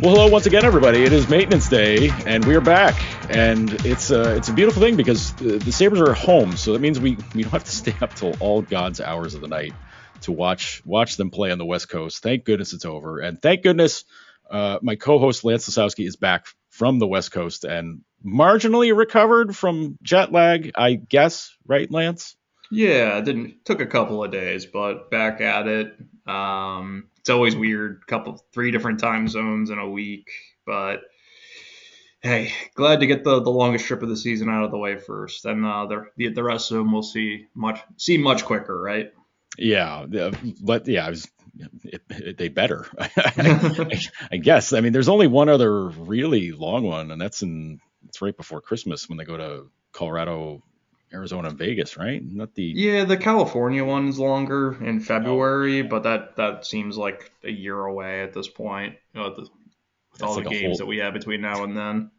Well, hello once again, everybody. It is maintenance day, and we are back. And it's a it's a beautiful thing because the, the Sabres are home, so that means we we don't have to stay up till all God's hours of the night to watch watch them play on the West Coast. Thank goodness it's over, and thank goodness uh, my co-host Lance Lysowski is back from the West Coast and marginally recovered from jet lag, I guess. Right, Lance? Yeah, it didn't took a couple of days, but back at it. Um, it's always weird, couple three different time zones in a week, but hey, glad to get the, the longest trip of the season out of the way first, and uh, the the rest of them we'll see much see much quicker, right? Yeah, but yeah, I was. It, it, they better, I, I guess. I mean, there's only one other really long one, and that's in it's right before Christmas when they go to Colorado, Arizona, and Vegas, right? Not the yeah, the California one's longer in February, oh. but that that seems like a year away at this point. You know, the, with all the games whole, that we have between now and then.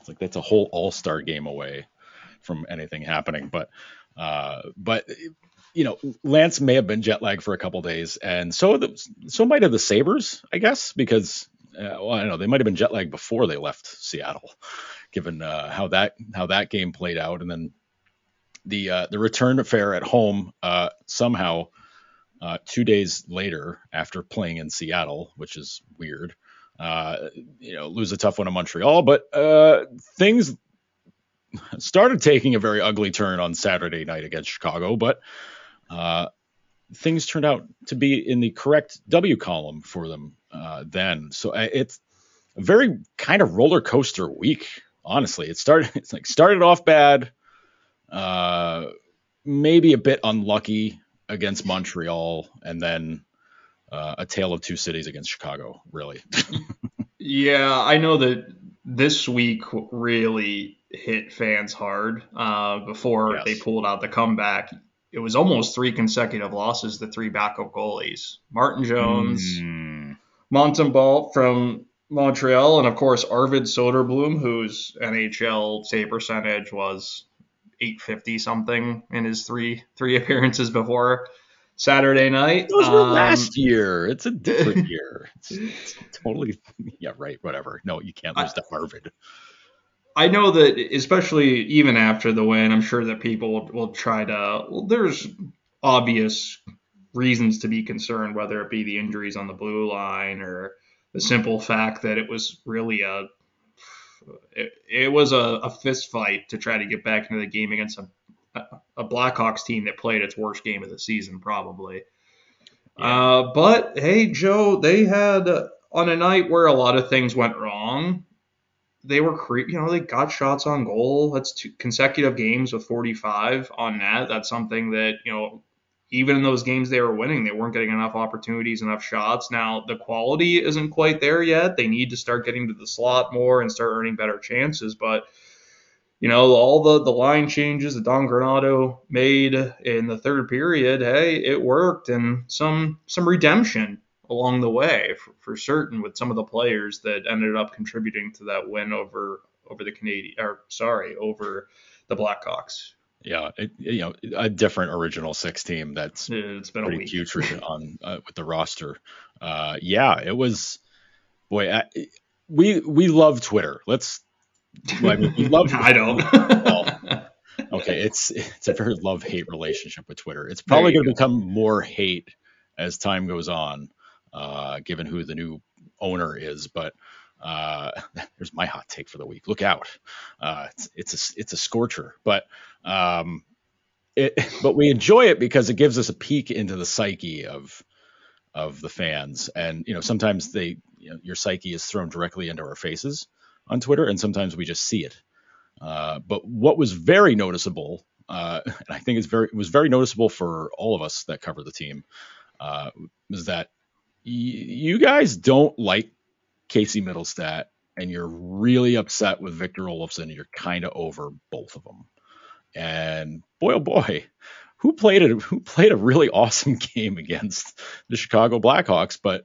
It's like that's a whole All Star game away from anything happening, but uh, but you know, Lance may have been jet lagged for a couple days, and so the, so might have the Sabres, I guess, because uh, well, I don't know they might have been jet lagged before they left Seattle, given uh, how that how that game played out, and then the uh, the return affair at home uh, somehow uh, two days later after playing in Seattle, which is weird. Uh, you know, lose a tough one in Montreal, but things started taking a very ugly turn on Saturday night against Chicago, but uh, things turned out to be in the correct W column for them uh, then. So uh, it's a very kind of roller coaster week. Honestly, it started. It's like started off bad, uh, maybe a bit unlucky against Montreal, and then uh, a tale of two cities against Chicago. Really. yeah, I know that this week really hit fans hard uh, before yes. they pulled out the comeback it was almost three consecutive losses to three backup goalies. Martin Jones, mm. Montembeault from Montreal, and of course Arvid Soderblom, whose NHL save percentage was 850 something in his three three appearances before Saturday night. Those were um, last year. It's a different year. It's, it's, totally yeah, right. Whatever. No, you can't lose I, to Harvard. I know that, especially even after the win, I'm sure that people will, try to. Well, there's obvious reasons to be concerned, whether it be the injuries on the blue line or the simple fact that it was really a it, it was a, a, fist fight to try to get back into the game against a, a Blackhawks team that played its worst game of the season, probably. Yeah. Uh, but hey, Joe, they had on a night where a lot of things went wrong they were cre- you know they got shots on goal. That's two consecutive games with 45 on net. That's something that you know even in those games they were winning, they weren't getting enough opportunities, enough shots. Now the quality isn't quite there yet. They need to start getting to the slot more and start earning better chances. But you know all the the line changes that Don Granato made in the third period, hey, it worked and some some redemption along the way for, for, certain with some of the players that ended up contributing to that win over over the Canadian or sorry over the Blackhawks. Yeah, it, you know a different original six team that's it's been pretty putrid on uh, with the roster. Uh, yeah, it was boy. I, we we love Twitter. Let's. I mean, we love. I don't. well, okay, it's it's a very love hate relationship with Twitter. It's probably going to become more hate as time goes on uh, given who the new owner is. But uh, there's my hot take for the week. Look out! Uh, it's, it's a it's a scorcher, but um, it but we enjoy it because it gives us a peek into the psyche of of the fans, and you know sometimes they you know, your psyche is thrown directly into our faces on Twitter, and sometimes we just see it. Uh, but what was very noticeable, uh, and I think it's very it was very noticeable for all of us that cover the team, uh, was that you guys don't like Casey Mittelstadt and you're really upset with Victor Olofsson you're kind of over both of them. And boy, oh boy, who played it? Who played a really awesome game against the Chicago Blackhawks? But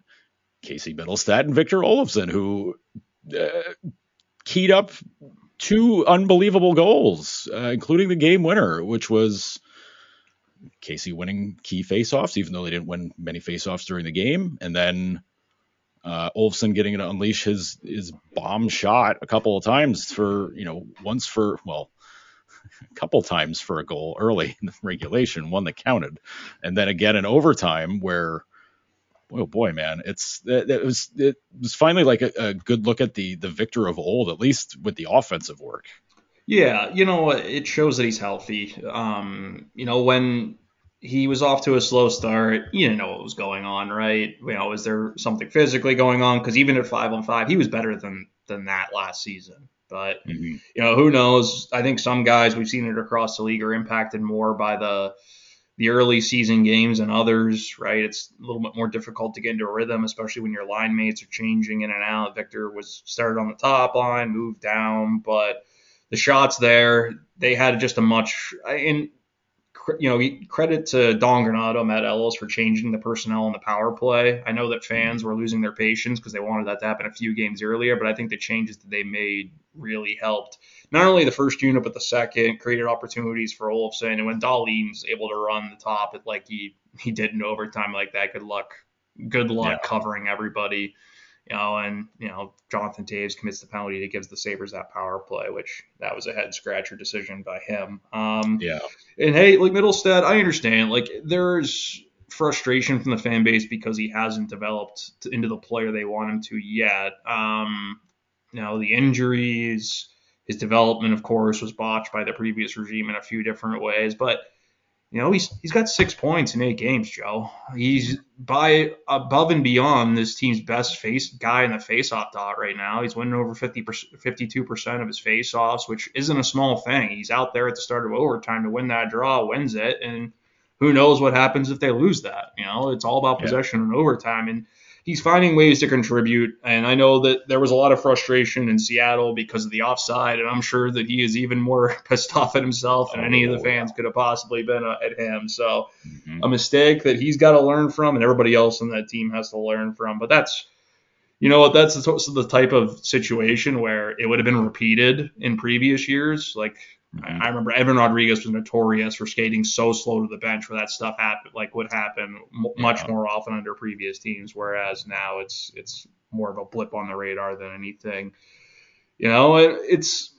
Casey Mittelstadt and Victor Olofsson, who uh, keyed up two unbelievable goals, uh, including the game winner, which was Casey winning key faceoffs, even though they didn't win many faceoffs during the game, and then uh, Olofsson getting to unleash his his bomb shot a couple of times for you know once for well a couple times for a goal early in the regulation, one that counted, and then again in overtime where oh boy, man, it's it, it was it was finally like a, a, good look at the the victor of old, at least with the offensive work. Yeah, you know, it shows that he's healthy. Um, you know, when he was off to a slow start, you didn't know what was going on, right? You know, is there something physically going on? Because even at five on five, he was better than than that last season. But mm-hmm. you know, who knows? I think some guys we've seen it across the league are impacted more by the the early season games and others, right? It's a little bit more difficult to get into a rhythm, especially when your line mates are changing in and out. Victor was started on the top line, moved down, but the shots there, they had just a much and you know credit to Don Granato, Matt Ellis for changing the personnel in the power play. I know that fans mm-hmm. were losing their patience because they wanted that to happen a few games earlier, but I think the changes that they made really helped not only the first unit but the second, created opportunities for Olofsson. And when Dahlin's able to run the top it like he he did in overtime like that, good luck, good luck yeah. covering everybody. You know, and you know Jonathan Toews commits the penalty that gives the Sabres that power play, which that was a head scratcher decision by him. Um, yeah. And hey, like Mittelstadt, I understand. Like there's frustration from the fan base because he hasn't developed into the player they want him to yet. Um, you know, the injuries, his development, of course, was botched by the previous regime in a few different ways. But you know, he's he's got six points in eight games, Joe. He's by above and beyond this team's best face guy in the faceoff dot right now. He's winning over 50 52 percent of his faceoffs, which isn't a small thing. He's out there at the start of overtime to win that draw, wins it, and who knows what happens if they lose that? You know, it's all about possession yeah. and overtime. And he's finding ways to contribute. And I know that there was a lot of frustration in Seattle because of the offside, and I'm sure that he is even more pissed off at himself than oh, any of the fans could have possibly been uh, at him. So mm-hmm. a mistake that he's got to learn from, and everybody else on that team has to learn from. But that's you know what? That's the, the type of situation where it would have been repeated in previous years. Like. I remember Evan Rodrigues was notorious for skating so slow to the bench where that stuff happen like would happen m- yeah. much more often under previous teams, whereas now it's it's more of a blip on the radar than anything. You know, it, it's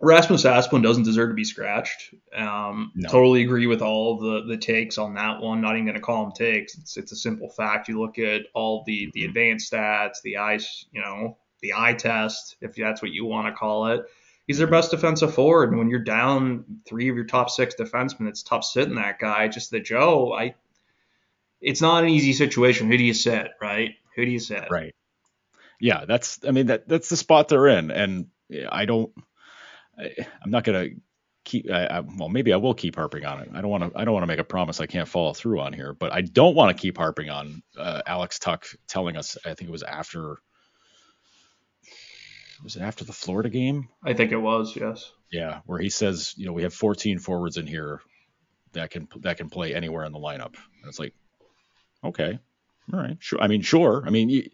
Rasmus Asplund doesn't deserve to be scratched. Um, no. Totally agree with all the the takes on that one. Not even going to call them takes. It's it's a simple fact. You look at all the the mm-hmm. advanced stats, the ice, you know, the eye test, if that's what you want to call it he's their best defensive forward. And when you're down three of your top six defensemen, it's tough sitting that guy. Just the Joe, I, it's not an easy situation. Who do you sit, right? Who do you sit? Right. Yeah, that's. I mean that that's the spot they're in, and I don't. I, am not gonna keep. I, I, well, maybe I will keep harping on it. I don't want to. I don't want to make a promise I can't follow through on here, but I don't want to keep harping on uh, Alex Tuch telling us. I think it was after was it after the Florida game? I think it was, yes. Yeah, where he says, you know, we have 14 forwards in here that can that can play anywhere in the lineup. And it's like, okay, all right, sure. I mean, sure. I mean, you,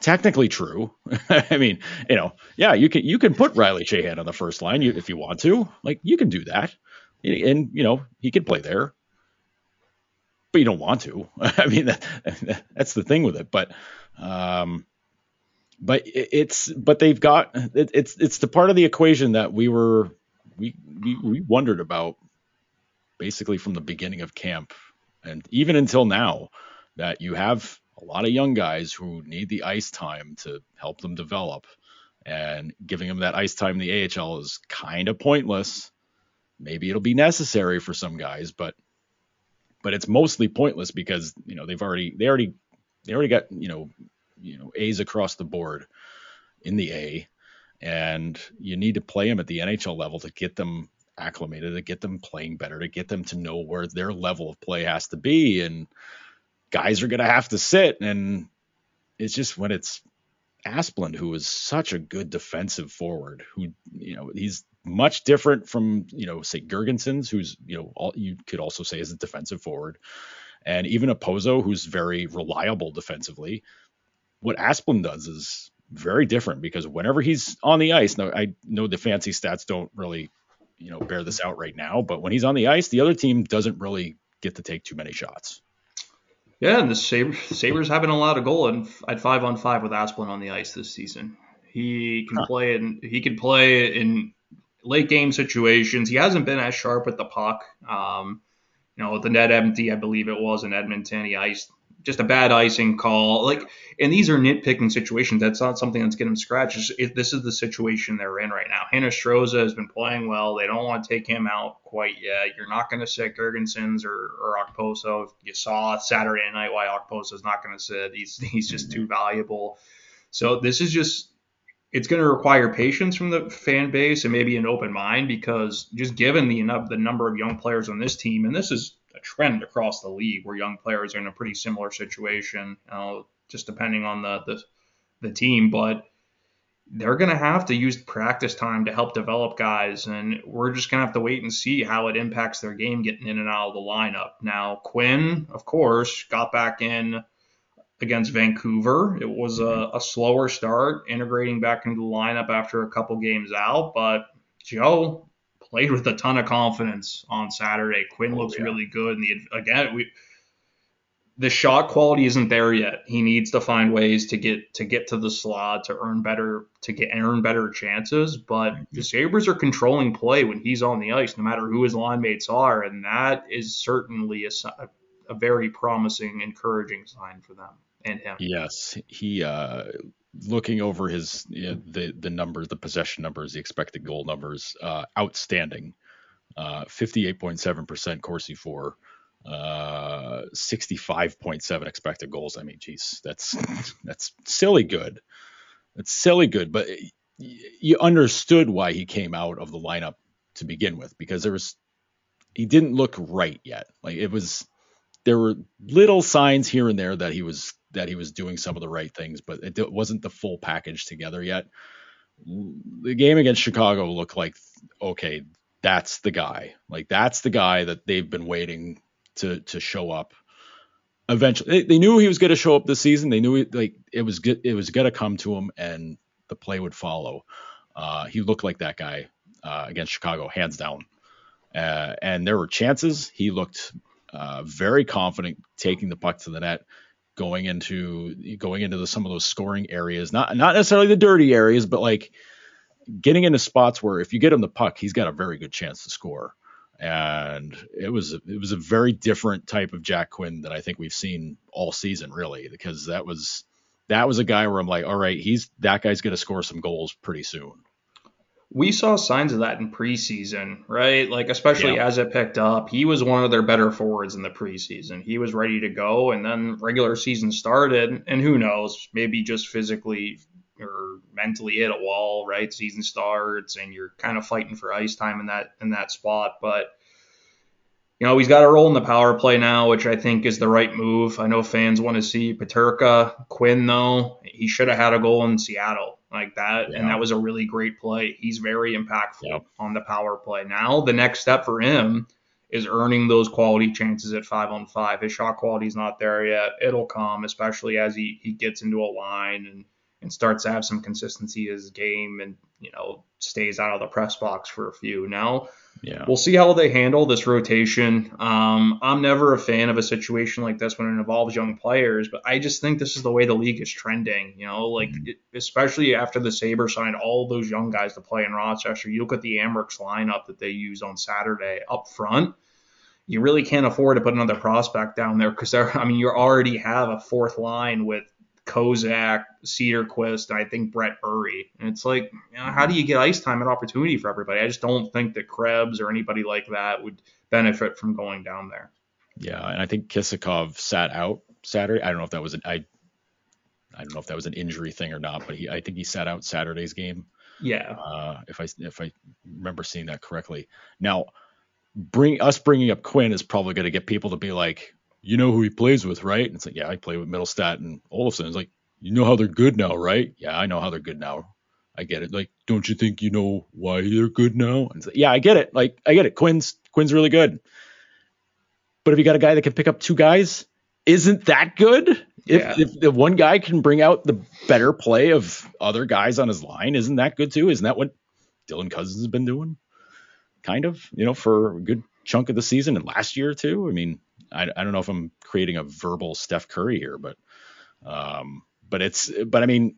technically true. I mean, you know, yeah, you can you can put Riley Sheahan on the first line if you want to. Like, you can do that, and you know, he can play there. But you don't want to. I mean, that, that's the thing with it. But um, but it's but they've got it, it's it's the part of the equation that we were we, we we wondered about basically from the beginning of camp and even until now that you have a lot of young guys who need the ice time to help them develop and giving them that ice time in the AHL is kind of pointless. Maybe it'll be necessary for some guys, but but it's mostly pointless because you know they've already they already they already got you know you know A's across the board in the A, and you need to play them at the NHL level to get them acclimated, to get them playing better, to get them to know where their level of play has to be, and guys are going to have to sit, and it's just when it's Asplund, who is such a good defensive forward, who you know he's much different from you know say Girgensons, who's you know all, you could also say is a defensive forward, and even Okposo, who's very reliable defensively what Asplund does is very different because whenever he's on the ice, now I know the fancy stats don't really, you know, bear this out right now, but when he's on the ice, the other team doesn't really get to take too many shots. Yeah, and the Sabres, Sabres haven't allowed a goal in, at five on five with Asplund on the ice this season. He can huh. play and he can play in late game situations. He hasn't been as sharp with the puck. Um, you know, the net empty, I believe it was in Edmonton. He iced just a bad icing call. Like, and these are nitpicking situations. That's not something that's getting scratched. It, this is the situation they're in right now. Hinostroza has been playing well. They don't want to take him out quite yet. You're not going to sit Girgensons or, or Okposo. You saw Saturday night why Okposo is not going to sit. He's he's just too mm-hmm. valuable. So this is just it's going to require patience from the fan base and maybe an open mind because just given the enough the number of young players on this team, and this is a trend across the league where young players are in a pretty similar situation, just depending on the, the the team, but they're going to have to use practice time to help develop guys, and we're just going to have to wait and see how it impacts their game getting in and out of the lineup. Now, Quinn, of course, got back in against Vancouver. It was a, a slower start, integrating back into the lineup after a couple games out, but Joe played with a ton of confidence on Saturday. Quinn oh, looks yeah. really good, and the again we the shot quality isn't there yet. He needs to find ways to get to get to the slot to earn better to get earn better chances. But the Sabres are controlling play when he's on the ice, no matter who his line mates are, and that is certainly a, a very promising, encouraging sign for them and him. Yes, he uh, looking over his you know, the the numbers, the possession numbers, the expected goal numbers, uh, outstanding. Uh, 58.7% Corsi for, uh, 65.7 expected goals. I mean, geez, that's that's silly good. That's silly good, but you understood why he came out of the lineup to begin with because there was he didn't look right yet. Like it was there were little signs here and there that he was that he was doing some of the right things, but it wasn't the full package together yet. The game against Chicago looked like okay, that's the guy. Like that's the guy that they've been waiting to to show up. Eventually, they, knew he was going to show up this season. They knew like it was good. It was going to come to him, and the play would follow. Uh, he looked like that guy uh, against Chicago, hands down. Uh, and there were chances. He looked uh, very confident taking the puck to the net going into going into the, some of those scoring areas, not not necessarily the dirty areas, but like getting into spots where if you get him the puck, he's got a very good chance to score. And it was it was a very different type of Jack Quinn that I think we've seen all season, really, because that was that was a guy where I'm like, all right, he's that guy's going to score some goals pretty soon we saw signs of that in preseason, right? Like especially yeah. as it picked up, he was one of their better forwards in the preseason. He was ready to go, and then regular season started, and who knows, maybe just physically or mentally hit a wall, right? Season starts, and you're kind of fighting for ice time in that in that spot, but. You know, he's got a role in the power play now, which I think is the right move. I know fans want to see Peterka. Quinn, though, he should have had a goal in Seattle like that. Yeah. And that was a really great play. He's very impactful on the power play. Now, the next step for him is earning those quality chances at five on five. His shot quality is not there yet. It'll come, especially as he, he gets into a line and, and starts to have some consistency in his game and, you know, stays out of the press box for a few. Now, yeah. We'll see how they handle this rotation. Um, I'm never a fan of a situation like this when it involves young players, but I just think this is the way the league is trending. You know, like mm-hmm. it, especially after the Sabres signed all those young guys to play in Rochester. You look at the Amerks lineup that they used on Saturday up front. You really can't afford to put another prospect down there because I mean, you already have a fourth line with Kozak, Cederqvist, I think Brett Murray. And it's like, you know, how do you get ice time and opportunity for everybody? I just don't think that Krebs or anybody like that would benefit from going down there. Yeah, and I think Kisakov sat out Saturday. I don't know if that was an I I don't know if that was an injury thing or not, but he I think he sat out Saturday's game. Yeah. Uh, if I if I remember seeing that correctly. Now, bring us bringing up Quinn is probably going to get people to be like, you know who he plays with, right? And it's like, yeah, I play with Mittelstadt and Olofsson. It's like, you know how they're good now, right? Yeah, I know how they're good now. I get it. Like, don't you think you know why they're good now? And it's like, yeah, I get it. Like, I get it. Quinn's Quinn's really good. But if you got a guy that can pick up two guys, isn't that good? If, yeah. if the one guy can bring out the better play of other guys on his line, isn't that good too? Isn't that what Dylan Cozens has been doing? Kind of, you know, for a good chunk of the season and last year too. I mean, I, I don't know if I'm creating a verbal Steph Curry here, but um, but it's but I mean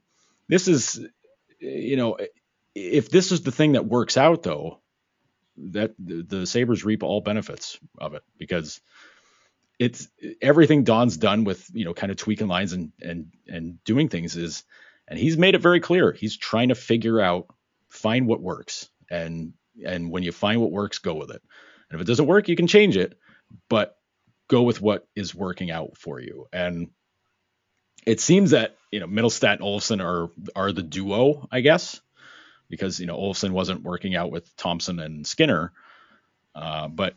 this is you know if this is the thing that works out though that the, the Sabres reap all benefits of it because it's everything Don's done with you know kind of tweaking lines and and and doing things is and he's made it very clear. He's trying to figure out find what works. And and when you find what works go with it. And if it doesn't work you can change it. But go with what is working out for you. And it seems that you know Mittelstadt and Olofsson are are the duo I guess because you know Olofsson wasn't working out with Thompson and Skinner. Uh, but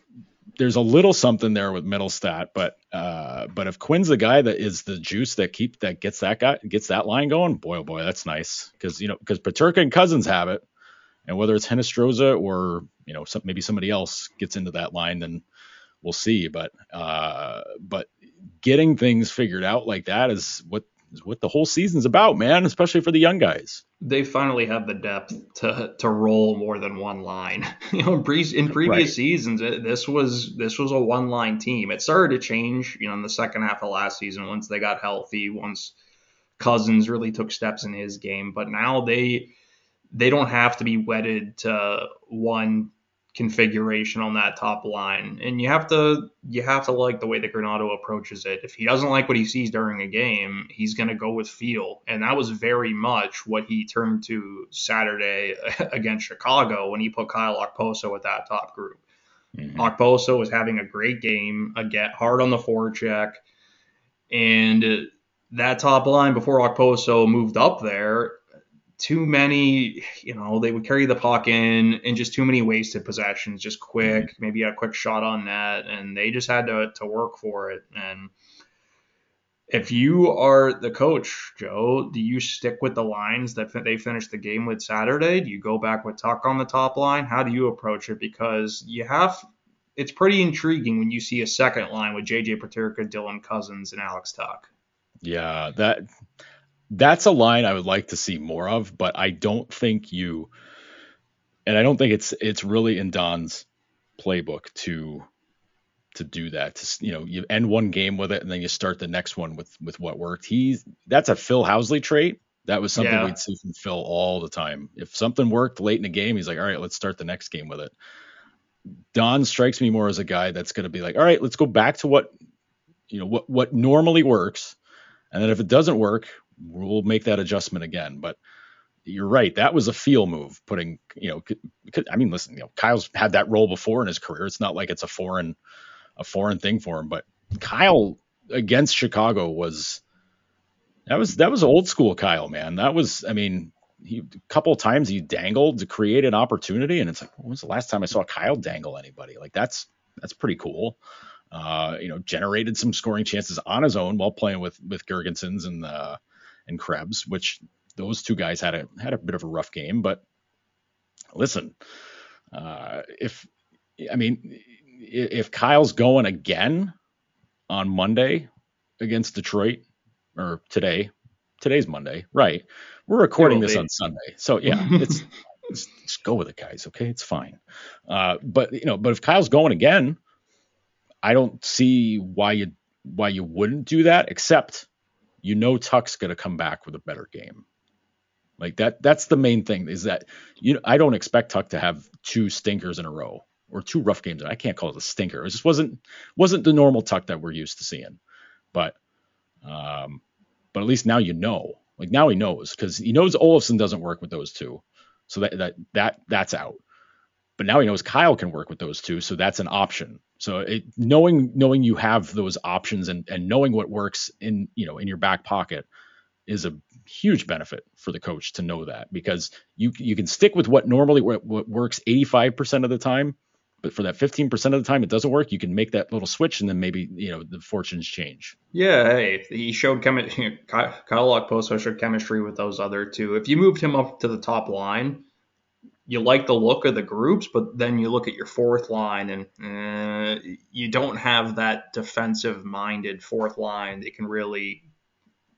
there's a little something there with Mittelstadt, but uh, but if Quinn's the guy that is the juice that keep that gets that guy gets that line going, boy oh boy, that's nice. Because you know because Peterka and Cozens have it, and whether it's Hinostroza or you know some, maybe somebody else gets into that line, then we'll see. But uh, but getting things figured out like that is what is what the whole season's about, man, especially for the young guys. They finally have the depth to to roll more than one line. you know, in, pre- in previous right. seasons, this was this was a one line team. It started to change, you know, in the second half of last season once they got healthy, once Cozens really took steps in his game. But now they they don't have to be wedded to one configuration on that top line. And you have to you have to like the way that Granato approaches it. If he doesn't like what he sees during a game, he's going to go with feel. And that was very much what he turned to Saturday against Chicago when he put Kyle Okposo with that top group. Mm-hmm. Okposo was having a great game, a get hard on the forecheck, and that top line before Okposo moved up there too many, you know, they would carry the puck in and just too many wasted possessions, just quick, mm-hmm. maybe a quick shot on net, and they just had to, to work for it. And if you are the coach, Joe, do you stick with the lines that they finished the game with Saturday? Do you go back with Tuch on the top line? How do you approach it? Because you have, it's pretty intriguing when you see a second line with JJ Peterka, Dylan Cozens, and Alex Tuch. Yeah, that that's a line I would like to see more of, but I don't think you and I don't think it's it's really in Don's playbook to to do that. To you know, you end one game with it and then you start the next one with with what worked. He's that's a Phil Housley trait. That was something yeah. we'd see from Phil all the time. If something worked late in the game, he's like, all right, let's start the next game with it. Don strikes me more as a guy that's going to be like, all right, let's go back to what you know what what normally works, and then if it doesn't work, we'll make that adjustment again. But you're right. That was a feel move. Putting, you know, I mean, listen, you know, Kyle's had that role before in his career. It's not like it's a foreign, a foreign thing for him. But Kyle against Chicago was that was that was old school Kyle, man. That was, I mean, he a couple times he dangled to create an opportunity, and it's like, when was the last time I saw Kyle dangle anybody? Like that's that's pretty cool. Uh, you know, generated some scoring chances on his own while playing with with Girgensons and uh, and Krebs, which those two guys had a had a bit of a rough game. But listen, uh, if I mean if Kyle's going again on Monday against Detroit or today, today's Monday, right? We're recording this on Sunday, so yeah, it's. just go with it, guys. Okay, it's fine. Uh, but you know, but if Kyle's going again, I don't see why you why you wouldn't do that, except you know Tuch's going to come back with a better game. Like that that's the main thing is that you know, I don't expect Tuch to have two stinkers in a row or two rough games. I can't call it a stinker. It just wasn't wasn't the normal Tuch that we're used to seeing. But um but at least now you know. Like now he knows because he knows Olofsson doesn't work with those two. So that that that that's out. But now he knows Kyle can work with those two, so that's an option. So it, knowing knowing you have those options and and knowing what works in you know in your back pocket is a huge benefit for the coach to know that because you you can stick with what normally what, what works 85% of the time, but for that 15% of the time it doesn't work, you can make that little switch and then maybe you know the fortunes change. Yeah, hey, he showed chemistry. Kyle Okposo showed chemistry with those other two. If you moved him up to the top line, you like the look of the groups, but then you look at your fourth line and uh, you don't have that defensive minded fourth line that can really,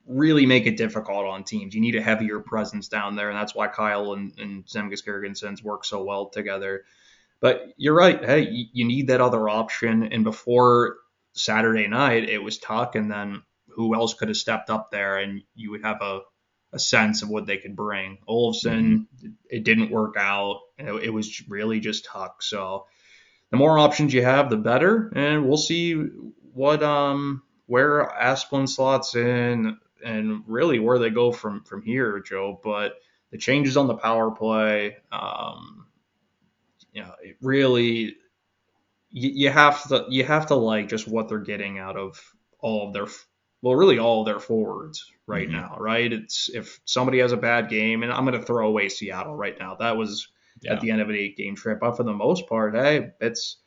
really make it difficult on teams. You need a heavier presence down there, and that's why Kyle and, and Zemgus Girgensons work so well together. But you're right. Hey, you need that other option. And before Saturday night, it was Tuch, and then who else could have stepped up there, and you would have a, a sense of what they could bring. Olofsson, mm-hmm. it didn't work out. It, was really just Tuch. So the more options you have, the better, and we'll see what um where Asplund slots in and really where they go from from here, Joe. But the changes on the power play, um, you know, it really you, you have to you have to like just what they're getting out of all of their well, really all of their forwards right mm-hmm. now, right? It's if somebody has a bad game, and I'm going to throw away Seattle right now. That was yeah. at the end of an eight game trip, but for the most part, hey, it's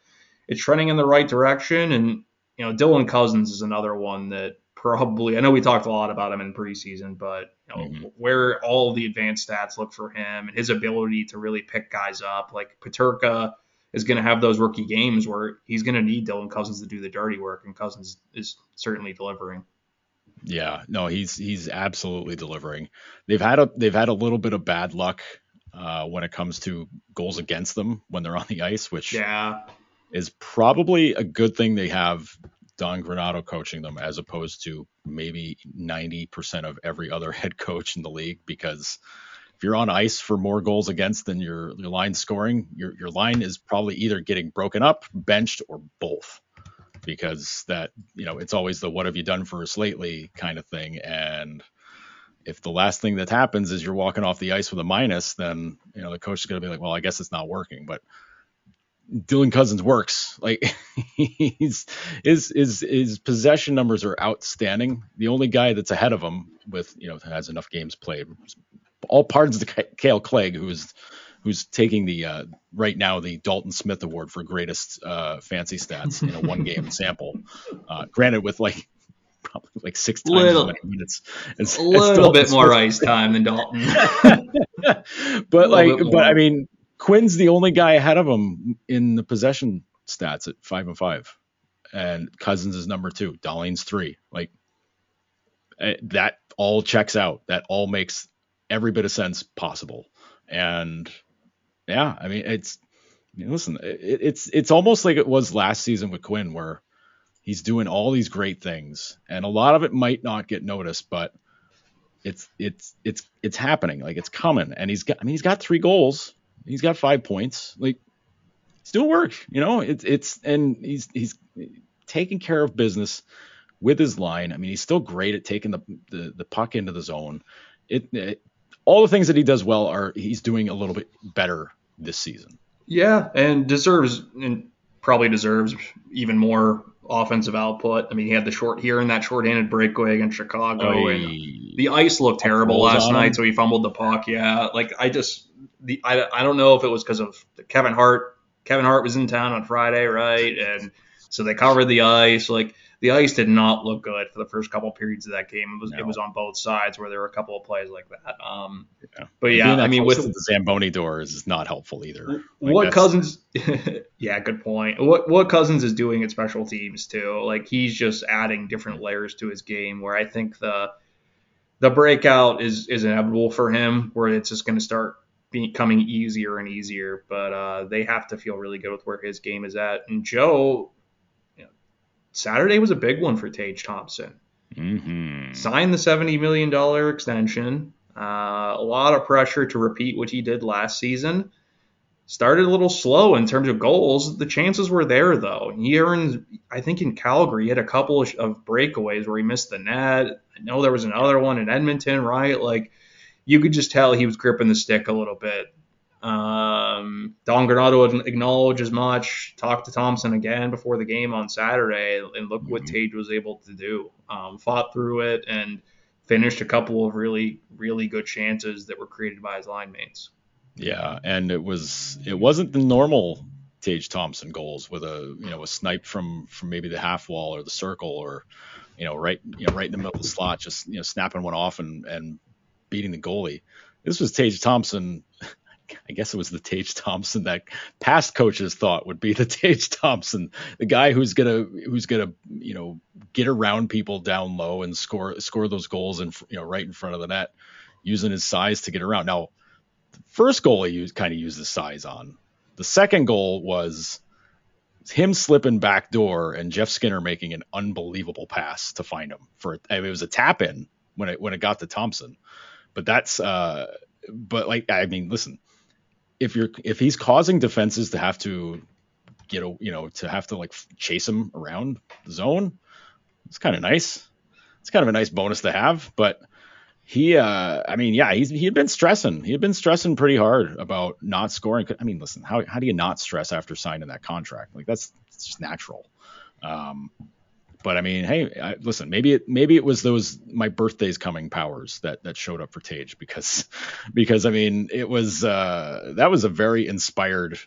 it's trending in the right direction. And you know, Dylan Cozens is another one that probably I know we talked a lot about him in preseason, but you know, mm-hmm. where all the advanced stats look for him and his ability to really pick guys up, like Peterka is going to have those rookie games where he's going to need Dylan Cozens to do the dirty work, and Cozens is certainly delivering. Yeah, no, he's he's absolutely delivering. They've had a they've had a little bit of bad luck uh, when it comes to goals against them when they're on the ice, which yeah is probably a good thing they have Don Granato coaching them as opposed to maybe 90% of every other head coach in the league because if you're on ice for more goals against than your your line scoring, your your line is probably either getting broken up, benched, or both. Because that you know it's always the what have you done for us lately kind of thing. And if the last thing that happens is you're walking off the ice with a minus, then you know the coach is going to be like, well, I guess it's not working. But Dylan Cozens works. Like he's his his his possession numbers are outstanding. The only guy that's ahead of him with you know has enough games played, all of the Kale Clague, who's who's taking the uh, right now the Dalton Smith Award for greatest uh, fancy stats in a one game sample. Uh, granted, with like probably like six times little, as many minutes. it's, a little bit more ice time than Dalton. but like, but I mean, Quinn's the only guy ahead of him in the possession stats at five and five, and Cozens is number two. Dahlin's three. Like eh, that all checks out. That all makes every bit of sense possible. And yeah, I mean it's listen, it, it's it's almost like it was last season with Quinn, where he's doing all these great things, and a lot of it might not get noticed, but it's it's it's it's happening. Like it's coming, and he's got. I mean, he's got three goals. He's got five points. Like, still work. You know, it's it's and he's he's taking care of business with his line. I mean, he's still great at taking the the, the puck into the zone. It, it all the things that he does well are he's doing a little bit better this season. Yeah, and deserves and probably deserves even more offensive output. I mean, he had the short here and that short-handed breakaway against Chicago, Oy. and the ice looked terrible last night, so he fumbled the puck. Yeah, like I just the I, I don't know if it was because of Kevin Hart. Kevin Hart was in town on Friday, right? And so they covered the ice. Like the ice did not look good for the first couple periods of that game. It was no. it was on both sides where there were a couple of plays like that. Um, yeah. but yeah, I mean with the Zamboni doors is not helpful either. Like what Cozens? yeah, good point. What what Cozens is doing at special teams too? Like he's just adding different layers to his game. Where I think the the breakout is is inevitable for him. Where it's just going to start becoming easier and easier. But uh, they have to feel really good with where his game is at. And Joe Saturday was a big one for Tage Thompson. Mm-hmm. Signed the $70 million extension. Uh, a lot of pressure to repeat what he did last season. Started a little slow in terms of goals. The chances were there, though. He earned, I think in Calgary, he had a couple of breakaways where he missed the net. I know there was another one in Edmonton, right? Like, you could just tell he was gripping the stick a little bit. Um, Don Granato acknowledged as much. Talked to Thompson again before the game on Saturday, and look mm-hmm. what Tage was able to do. Um, fought through it and finished a couple of really, really good chances that were created by his line mates. Yeah, and it was it wasn't the normal Tage Thompson goals with a you know a snipe from from maybe the half wall or the circle or you know right you know right in the middle of the slot, just you know snapping one off and and beating the goalie. This was Tage Thompson I guess it was the Tage Thompson that past coaches thought would be the Tage Thompson, the guy who's gonna who's gonna you know get around people down low and score score those goals and you know right in front of the net, using his size to get around. Now, the first goal he used, kind of used his size on. The second goal was him slipping back door and Jeff Skinner making an unbelievable pass to find him for I mean, it was a tap in when it when it got to Thompson. But that's uh but like I mean listen, if you're if he's causing defenses to have to get a you know to have to like chase him around the zone, it's kind of nice. It's kind of a nice bonus to have, but he uh I mean yeah, he's he had been stressing. He had been stressing pretty hard about not scoring. I mean, listen, how how do you not stress after signing that contract? Like that's just natural. Um but I mean, hey, I, listen, maybe it maybe it was those my birthday's coming powers that that showed up for Tage because because I mean, it was uh that was a very inspired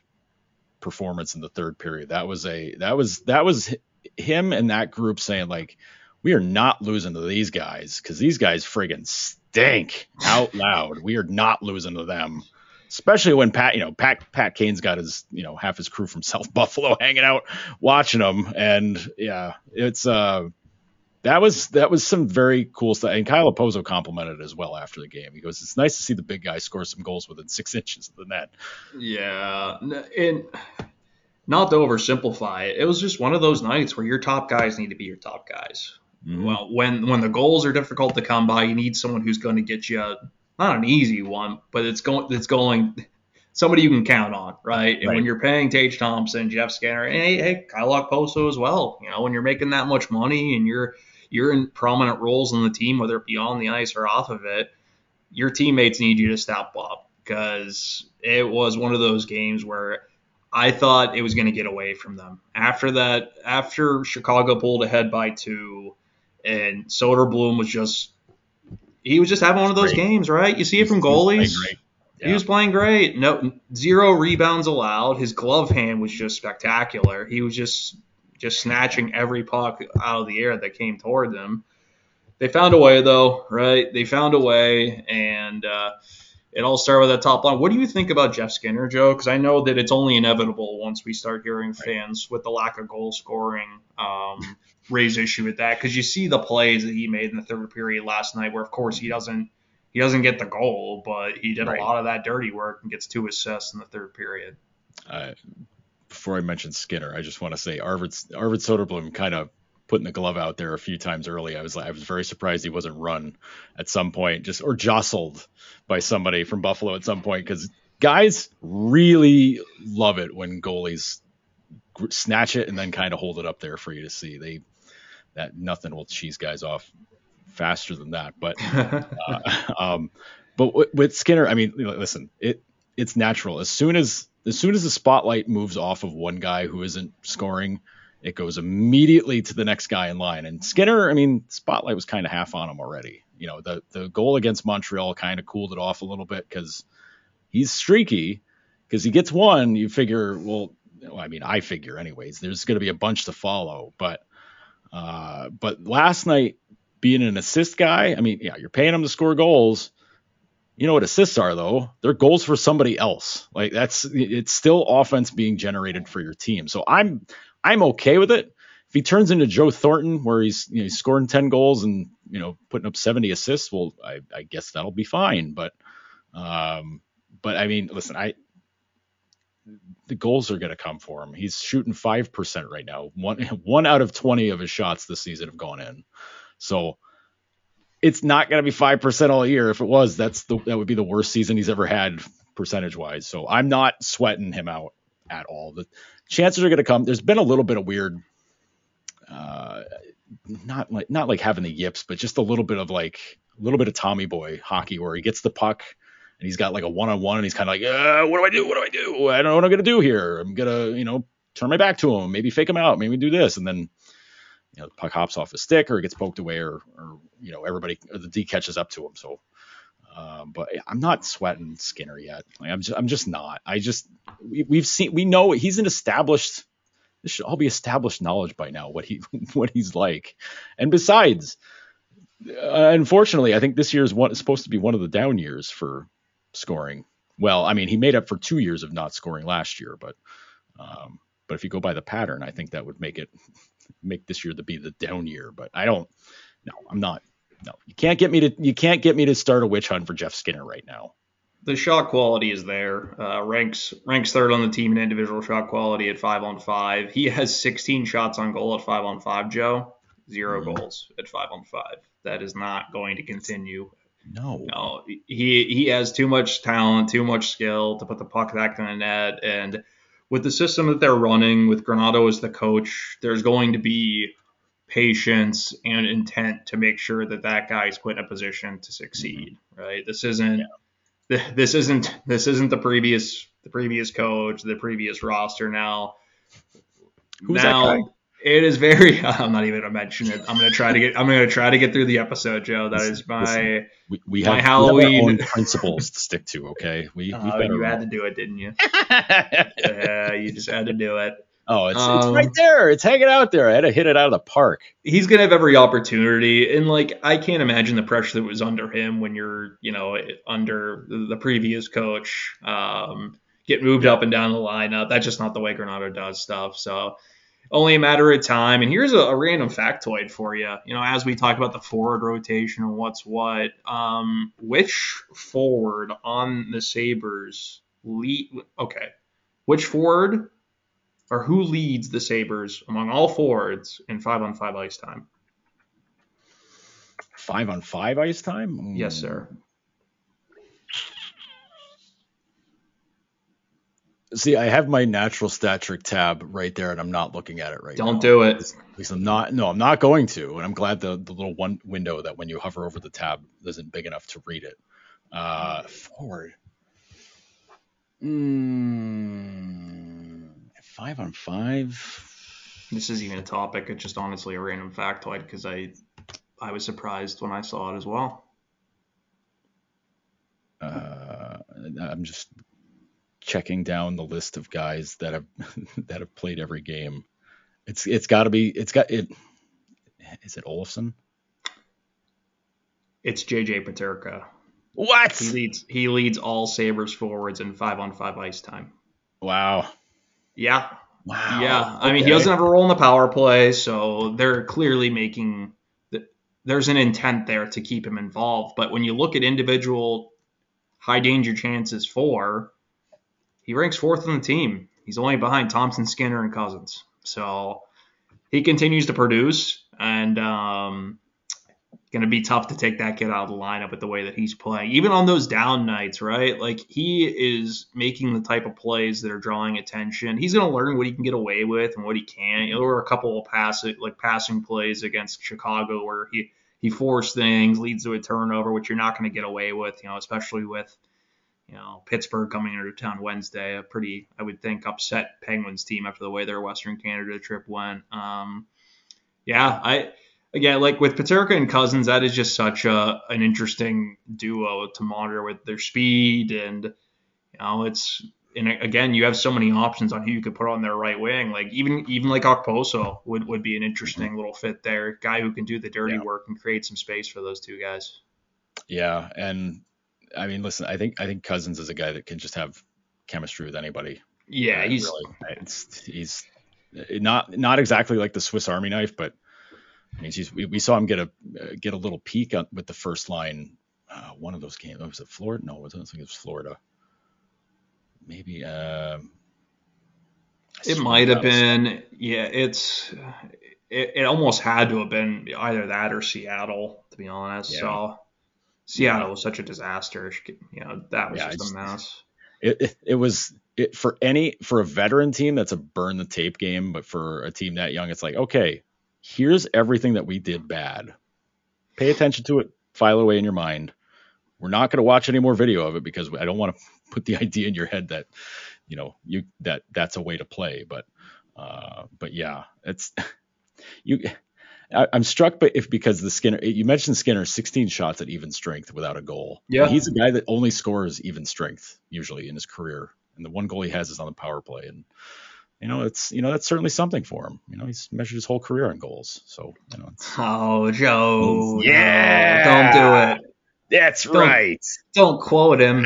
performance in the third period. That was a that was that was him and that group saying like we are not losing to these guys because these guys friggin' stink out loud. We are not losing to them, especially when Pat, you know, Pat Pat Kane's got his, you know, half his crew from South Buffalo hanging out watching them, and yeah, it's uh, that was that was some very cool stuff. And Kyle Okposo complimented as well after the game. He goes, "It's nice to see the big guy score some goals within six inches of the net." Yeah, and not to oversimplify it, it was just one of those nights where your top guys need to be your top guys. Mm-hmm. Well, when when the goals are difficult to come by, you need someone who's going to get you not an easy one, but it's going it's going somebody you can count on, right? And right. when you're paying Tage Thompson, Jeff Skinner, and hey, hey, Kyle Okposo as well, you know, when you're making that much money and you're you're in prominent roles in the team, whether it be on the ice or off of it, your teammates need you to step up because it was one of those games where I thought it was going to get away from them. After that, after Chicago pulled ahead by two, and Soderblom was just he was just having one of those great. games, right? You see it from goalies. Yeah. He was playing great. No zero rebounds allowed. His glove hand was just spectacular. He was just just snatching every puck out of the air that came toward them. They found a way though, right? They found a way, and uh, it all started with that top line. What do you think about Jeff Skinner, Joe? Because I know that it's only inevitable once we start hearing fans with the lack of goal scoring um, raise issue with that. Because you see the plays that he made in the third period last night, where of course he doesn't he doesn't get the goal, but he did right. a lot of that dirty work and gets two assists in the third period. Uh, before I mention Skinner, I just want to say Arvid Arvid Soderblom kind of putting the glove out there a few times early. I was I was very surprised he wasn't run at some point, just or jostled by somebody from Buffalo at some point because guys really love it when goalies snatch it and then kind of hold it up there for you to see. They that nothing will cheese guys off faster than that. But uh, um, but with Skinner, I mean, listen, it it's natural. As soon as as soon as the spotlight moves off of one guy who isn't scoring, it goes immediately to the next guy in line. And Skinner, I mean, spotlight was kind of half on him already. You know, the the goal against Montreal kind of cooled it off a little bit because he's streaky. Because he gets one, you figure, well, well, I mean, I figure anyways, there's going to be a bunch to follow. But uh, but last night, being an assist guy, I mean, yeah, you're paying him to score goals. You know what assists are though? They're goals for somebody else. Like that's it's still offense being generated for your team. So I'm I'm okay with it. If he turns into Joe Thornton, where he's you know scoring 10 goals and you know putting up 70 assists, well, I, I guess that'll be fine. But um, but I mean, listen, I the goals are going to come for him. He's shooting five percent right now. One one out of 20 of his shots this season have gone in. So it's not going to be five percent all year. If it was, that's the that would be the worst season he's ever had percentage wise. So I'm not sweating him out at all. The chances are going to come. There's been a little bit of weird, uh, not like not like having the yips, but just a little bit of like a little bit of Tommy Boy hockey where he gets the puck and he's got like a one on one and he's kind of like, uh, what do I do? What do I do? I don't know what I'm gonna do here. I'm gonna you know turn my back to him, maybe fake him out, maybe do this, and then you know the puck hops off his stick or gets poked away or or you know everybody the D catches up to him. So um, but I'm not sweating Skinner yet. Like, I'm just, I'm just not. I just we, we've seen we know he's an established. This should all be established knowledge by now what he what he's like. And besides, uh, unfortunately, I think this year is what is supposed to be one of the down years for scoring. Well, I mean, he made up for two years of not scoring last year, but um, but if you go by the pattern, I think that would make it make this year to be the down year. But I don't. No, I'm not no, you can't get me to you can't get me to start a witch hunt for Jeff Skinner right now. the shot quality is there. Uh, ranks ranks third on the team in individual shot quality at five on five. He has 16 shots on goal at five on five. Joe, 0 mm-hmm. goals at five on five. That is not going to continue. No. No. He he has too much talent, too much skill to put the puck back in the net, and with the system that they're running, with Granato as the coach, there's going to be patience and intent to make sure that that guy's put in a position to succeed. Mm-hmm. Right? This isn't. Yeah this isn't this isn't the previous the previous coach, the previous roster now. Who's now it is very. I'm not even gonna mention it. I'm gonna try to get. I'm gonna try to get through the episode, Joe. That is my. Listen, we, we my have, Halloween we have principles to stick to. Okay, we. Oh, you had to do it, didn't you? yeah, you just had to do it. Oh, it's, um, it's right there. It's hanging out there. I had to hit it out of the park. He's gonna have every opportunity, and like I can't imagine the pressure that was under him when you're, you know, under the previous coach. Um, get moved up and down the lineup. That's just not the way Granato does stuff. So only a matter of time. And here's a, a, random factoid for you. You know, as we talk about the forward rotation and what's what, um, which forward on the Sabres lead? Okay, which forward or who leads the Sabres among all forwards in five on five ice time? Five on five ice time? Yes, sir. See, I have my natural stat trick tab right there, and I'm not looking at it right Don't now. Don't do it. At least I'm not. No, I'm not going to. And I'm glad the the little one window that when you hover over the tab isn't big enough to read it. Uh, forward. Hmm five on five. This isn't even a topic. It's just honestly a random factoid because I I was surprised when I saw it as well. Uh, I'm just checking down the list of guys that have that have played every game. It's it's got to be it's got it. Is it Olofsson? It's JJ Peterka. What? He leads he leads all Sabres forwards in five on five ice time. Wow. Yeah. Wow. Yeah. I mean, he doesn't have a role in the power play, so they're clearly making there's an intent there to keep him involved. But when you look at individual high danger chances for, he ranks fourth on the team. He's only behind Thompson, Skinner, and Cozens. So he continues to produce, and um, going to be tough to take that kid out of the lineup with the way that he's playing. Even on those down nights, right? Like he is making the type of plays that are drawing attention. He's going to learn what he can get away with and what he can't. There were a couple of passing like passing plays against Chicago where he he forced things, leads to a turnover, which you're not going to get away with. You know, especially with you know Pittsburgh coming into town Wednesday, a pretty I would think upset Penguins team after the way their Western Canada trip went. Um, yeah, I again, like with Peterka and Cozens, that is just such a an interesting duo to monitor with their speed and you know it's and again you have so many options on who you could put on their right wing. Like even even like Okposo would would be an interesting little fit there, guy who can do the dirty yeah. work and create some space for those two guys. Yeah, and I mean, listen, I think I think Cozens is a guy that can just have chemistry with anybody. Yeah, uh, he's really, he's not not exactly like the Swiss Army knife, but I mean, we, we saw him get a uh, get a little peek on, with the first line. Uh, one of those games was it Florida? No, I don't think it was Florida. Maybe. Uh, it might have been. Yeah, it's. It, it, almost had to have been either that or Seattle, to be honest. Yeah. So Seattle yeah. was such a disaster. You know, that was yeah, just a mess. It, it, it was it, for any for a veteran team that's a burn the tape game, but for a team that young, it's like okay, here's everything that we did bad. Pay attention to it, file away in your mind. We're not going to watch any more video of it because I don't want to put the idea in your head that you know you that that's a way to play. But uh, but yeah, it's you. I, am struck by if because the Skinner you mentioned Skinner 16 shots at even strength without a goal. Yeah, he's a guy that only scores even strength usually in his career, and the one goal he has is on the power play. And you know, it's you know that's certainly something for him. You know, he's measured his whole career on goals. So you know, oh Joe, oh, yeah, no, don't do it. That's don't, right. Don't quote him.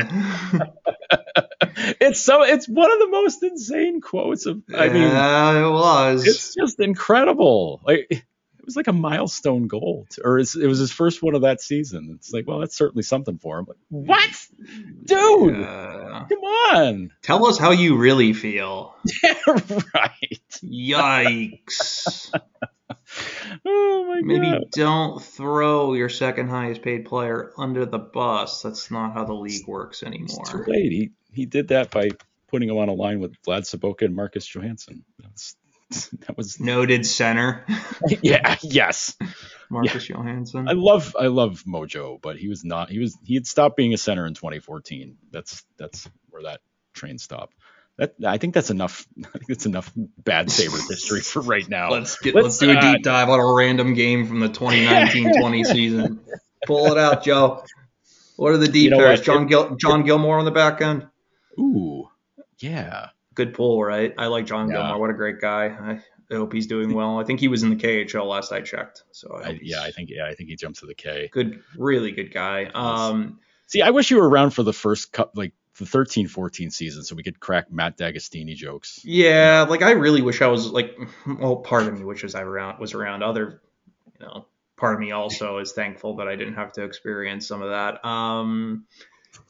it's so it's one of the most insane quotes of. I mean, yeah, it was. It's just incredible. Like it was like a milestone goal, to, or it was his first one of that season. It's like, well, that's certainly something for him. Like, what, dude? Uh, come on. Tell us how you really feel. Yeah, right. Yikes. oh my Maybe god. Maybe don't throw your second highest paid player under the bus. That's not how the league works anymore. It's too late. He he did that by putting him on a line with Vlad Sobotka and Marcus Johansson. That's that was noted center. yeah. Yes. Marcus yeah. Johansson. I love I love Mojo, but he was not. He was he had stopped being a center in 2014. That's that's where that train stopped. That I think that's enough. I think that's enough bad Sabres history for right now. Let's get let's, let's do a deep dive on a random game from the 2019-20 season. Pull it out, Joe. What are the deep you know John Gil- John Gilmour on the back end. Ooh, yeah good pull, right? I like John yeah. Gilmour. What a great guy. I, I hope he's doing well. I think he was in the KHL last I checked. So I I, yeah, I think yeah, I think he jumped to the K. Good, really good guy. Um, see, I wish you were around for the first cup, like the 13-14 season, so we could crack Matt D'Agostini jokes. Yeah, like I really wish I was like, well, part of me wishes I around was around. Other, you know, part of me also is thankful that I didn't have to experience some of that. Um,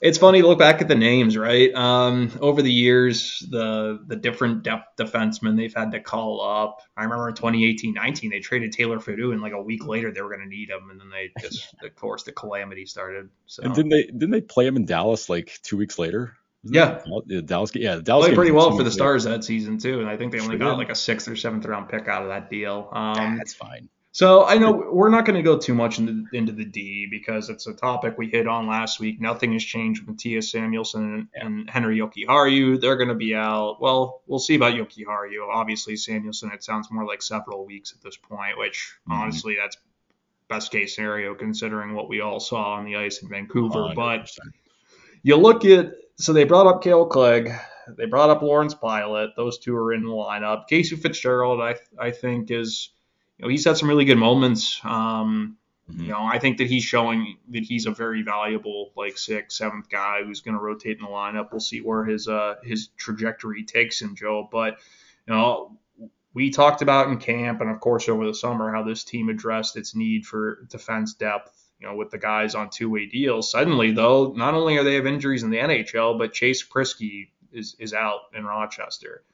it's funny to look back at the names, right? Um, over the years, the the different depth defensemen they've had to call up. I remember in 2018-19, they traded Taylor Fedun, and like a week later, they were going to need him, and then they just, of course, the calamity started. So and didn't they didn't they play him in Dallas like two weeks later? Yeah, Dallas. Yeah, Dallas played pretty well for the Stars that season too, and I think they only got like a sixth or seventh round pick out of that deal. Um, That's fine. So I know we're not going to go too much into, into the D because it's a topic we hit on last week. Nothing has changed with Mattias Samuelsson and, and Henri Jokiharju. They're going to be out. Well, we'll see about Jokiharju. Obviously, Samuelsson, it sounds more like several weeks at this point, which mm-hmm. honestly, that's best case scenario considering what we all saw on the ice in Vancouver. 100%. But you look at so they brought up Kale Clague. They brought up Lawrence Pilut. Those two are in the lineup. Casey Fitzgerald, I I think is you know, he's had some really good moments. Um, mm-hmm. You know, I think that he's showing that he's a very valuable, like sixth, seventh guy who's going to rotate in the lineup. We'll see where his uh, his trajectory takes him, Joe. But you know, we talked about in camp and of course over the summer how this team addressed its need for defense depth. You know, with the guys on two-way deals. Suddenly, though, not only are they have injuries in the NHL, but Chase Priskie is is out in Rochester.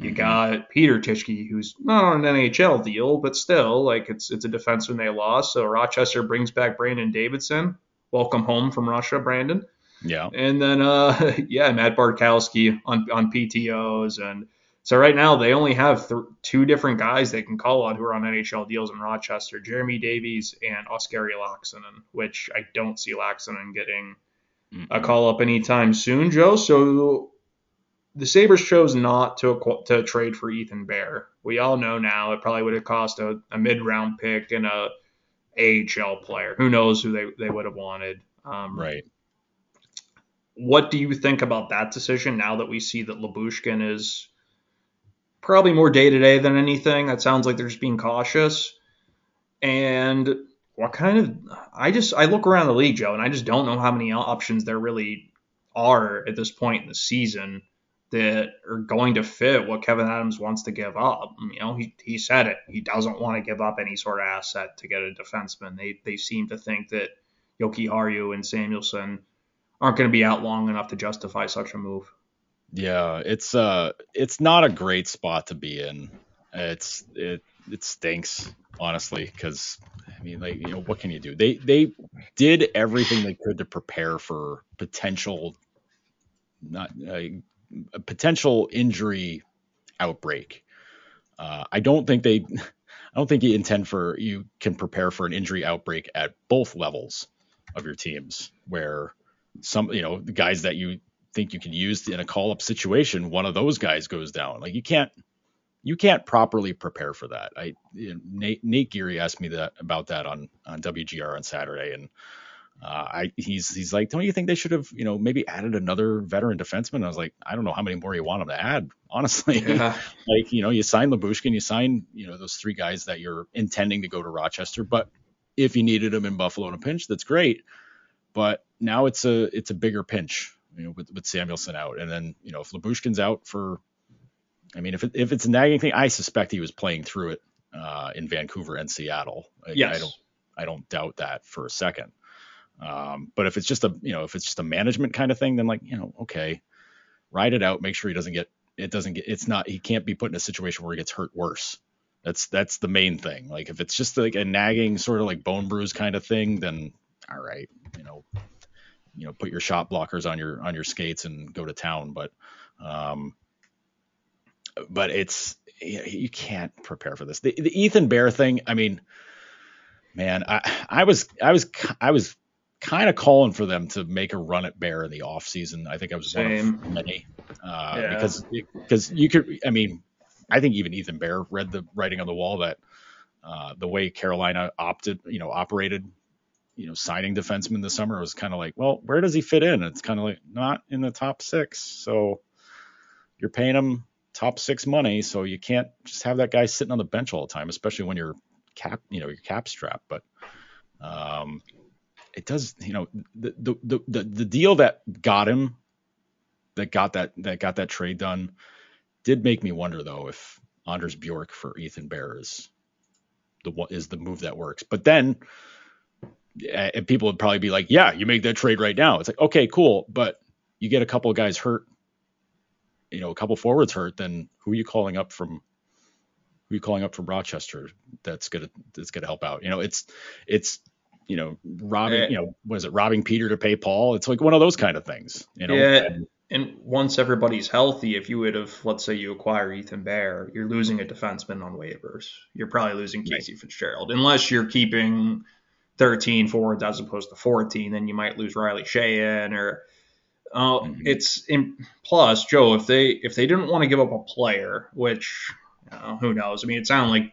You mm-hmm. got Peter Tischke, who's not on an NHL deal, but still, like it's it's a defenseman they lost. So Rochester brings back Brandon Davidson. Welcome home from Russia, Brandon. Yeah. And then uh yeah, Matt Bartkowski on on PTOs and so right now they only have th- two different guys they can call on who are on NHL deals in Rochester, Jeremy Davies and Oskari Laaksonen, which I don't see Laaksonen getting mm a call up anytime soon, Joe. So the Sabres chose not to to trade for Ethan Bear. We all know now it probably would have cost a, a mid round pick and a AHL player. Who knows who they, they would have wanted. Um, right. What do you think about that decision now that we see that Lyubushkin is probably more day to day than anything? That sounds like they're just being cautious. And what kind of I just I look around the league, Joe, and I just don't know how many options there really are at this point in the season that are going to fit what Kevyn Adams wants to give up. You know, he, he said it. He doesn't want to give up any sort of asset to get a defenseman. They they seem to think that Jokiharju and Samuelsson aren't going to be out long enough to justify such a move. Yeah, it's uh it's not a great spot to be in. It's it it stinks honestly because I mean like you know what can you do? They they did everything they could to prepare for potential not uh, a potential injury outbreak. Uh, I don't think they, I don't think you intend for you can prepare for an injury outbreak at both levels of your teams, where some you know the guys that you think you can use in a call up situation, one of those guys goes down. Like you can't you can't properly prepare for that. I Nate, Nate Geary asked me that about that on on WGR on Saturday, and uh, I he's he's like, don't you think they should have you know maybe added another veteran defenseman? I was like, I don't know how many more you want them to add, honestly. Yeah. like you know, you sign Lyubushkin, you sign you know those three guys that you're intending to go to Rochester, but if you needed them in Buffalo in a pinch, that's great. But now it's a it's a bigger pinch, you know, with, with Samuelsson out, and then you know if Lyubushkin's out for, I mean, if it, if it's a nagging thing, I suspect he was playing through it uh, in Vancouver and Seattle. Yes. I, I don't I don't doubt that for a second. Um, but if it's just a you know if it's just a management kind of thing, then like you know okay, ride it out. Make sure he doesn't get it doesn't get it's not he can't be put in a situation where he gets hurt worse. That's that's the main thing. Like if it's just like a nagging sort of like bone bruise kind of thing, then all right, you know, you know, put your shot blockers on your on your skates and go to town. But um, but it's you can't prepare for this. The, the Ethan Bear thing. I mean, man, I I was I was I was kind of calling for them to make a run at Bear in the off season. I think I was Same. one of many uh, yeah. because because you could. I mean, I think even Ethan Bear read the writing on the wall that uh, the way Carolina opted, you know, operated, you know, signing defensemen this summer was kind of like, well, where does he fit in? It's kind of like not in the top six, so you're paying him top six money, so you can't just have that guy sitting on the bench all the time, especially when you're cap, you know, your cap strap. But um, it does, you know, the, the the the deal that got him, that got that that got that trade done, did make me wonder though if Anders Bjork for Ethan Bear is the is the move that works. But then eh, and people would probably be like, "Yeah, you make that trade right now." It's like, okay, cool, but you get a couple of guys hurt, you know, a couple forwards hurt, then who are you calling up from? Who are you calling up from Rochester? That's gonna that's gonna help out. You know, it's it's you know robbing, you know, was it robbing Peter to pay Paul? It's like one of those kind of things. You know, yeah. And, and once everybody's healthy, if you would have, let's say you acquire Ethan Bear, you're losing a defenseman on waivers. You're probably losing Casey right. Fitzgerald, unless you're keeping 13 forwards as opposed to 14, then you might lose Riley Sheahan or uh, mm-hmm. it's in, plus Joe if they if they didn't want to give up a player, which uh, who knows? I mean, it sounded like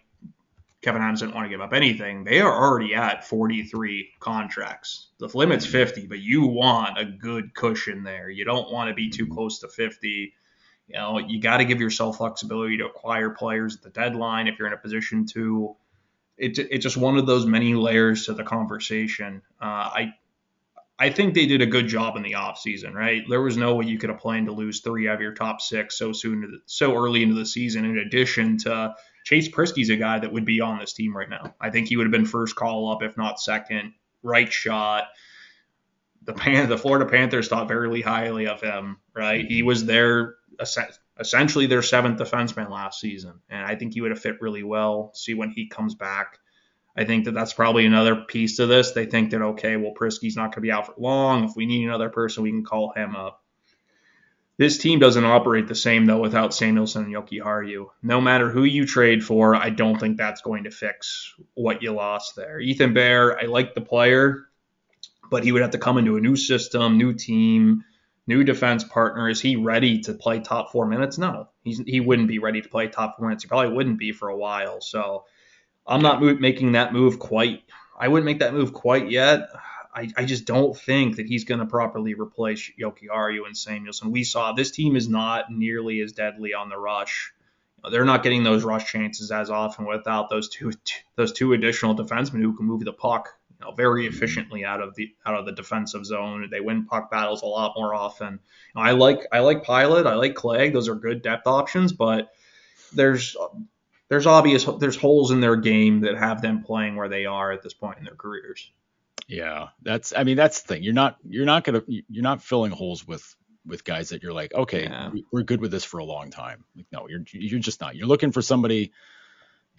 Kevyn Adams didn't want to give up anything. They are already at 43 contracts. The limit's mm-hmm. 50, but you want a good cushion there. You don't want to be too mm-hmm. close to 50. You know, you got to give yourself flexibility to acquire players at the deadline if you're in a position to it, it's just one of those many layers to the conversation. Uh, I I think they did a good job in the offseason, right? There was no way you could have planned to lose three out of your top six so soon, so early into the season. In addition to Chase Priskie's a guy that would be on this team right now. I think he would have been first call up, if not second. Right shot. The Pan, the Florida Panthers thought very highly of him, right? He was their essentially their seventh defenseman last season, and I think he would have fit really well. See when he comes back. I think that that's probably another piece to this. They think that okay, well Priskie's not going to be out for long. If we need another person, we can call him up. This team doesn't operate the same though without Samuelsson and Jokiharju. No matter who you trade for, I don't think that's going to fix what you lost there. Ethan Bear, I like the player, but he would have to come into a new system, new team new defense partner. Is he ready to play top four minutes? No, he's, he wouldn't be ready to play top four minutes. He probably wouldn't be for a while. So I'm not making that move quite. I wouldn't make that move quite yet. I, I just don't think that he's going to properly replace Jokiharju and Samuelsson. We saw this team is not nearly as deadly on the rush. They're not getting those rush chances as often without those two those two additional defensemen who can move the puck you know, very efficiently out of the out of the defensive zone. They win puck battles a lot more often. You know, I like I like Pilut, I like Clague. Those are good depth options, but there's there's obvious there's holes in their game that have them playing where they are at this point in their careers. Yeah, that's I mean that's the thing. You're not you're not gonna you're not filling holes with with guys that you're like okay yeah. we're good with this for a long time. Like, no, you're you're just not. You're looking for somebody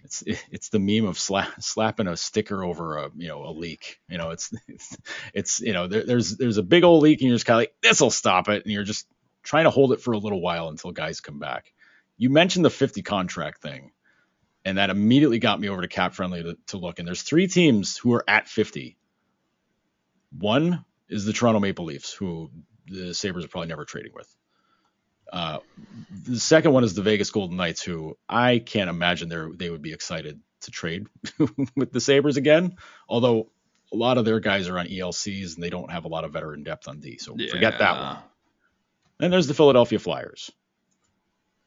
it's it's the meme of sla- slapping a sticker over a you know a leak. You know, it's it's, it's you know there, there's there's a big old leak and you're just kind of like this will stop it, and you're just trying to hold it for a little while until guys come back. You mentioned the 50 contract thing, and that immediately got me over to Cap Friendly to, to look. And there's three teams who are at 50. One is the Toronto Maple Leafs, who the Sabres are probably never trading with. Uh, the second one is the Vegas Golden Knights, who I can't imagine they they would be excited to trade with the Sabres again. Although a lot of their guys are on ELCs and they don't have a lot of veteran depth on D, so yeah. forget that one. Then there's the Philadelphia Flyers.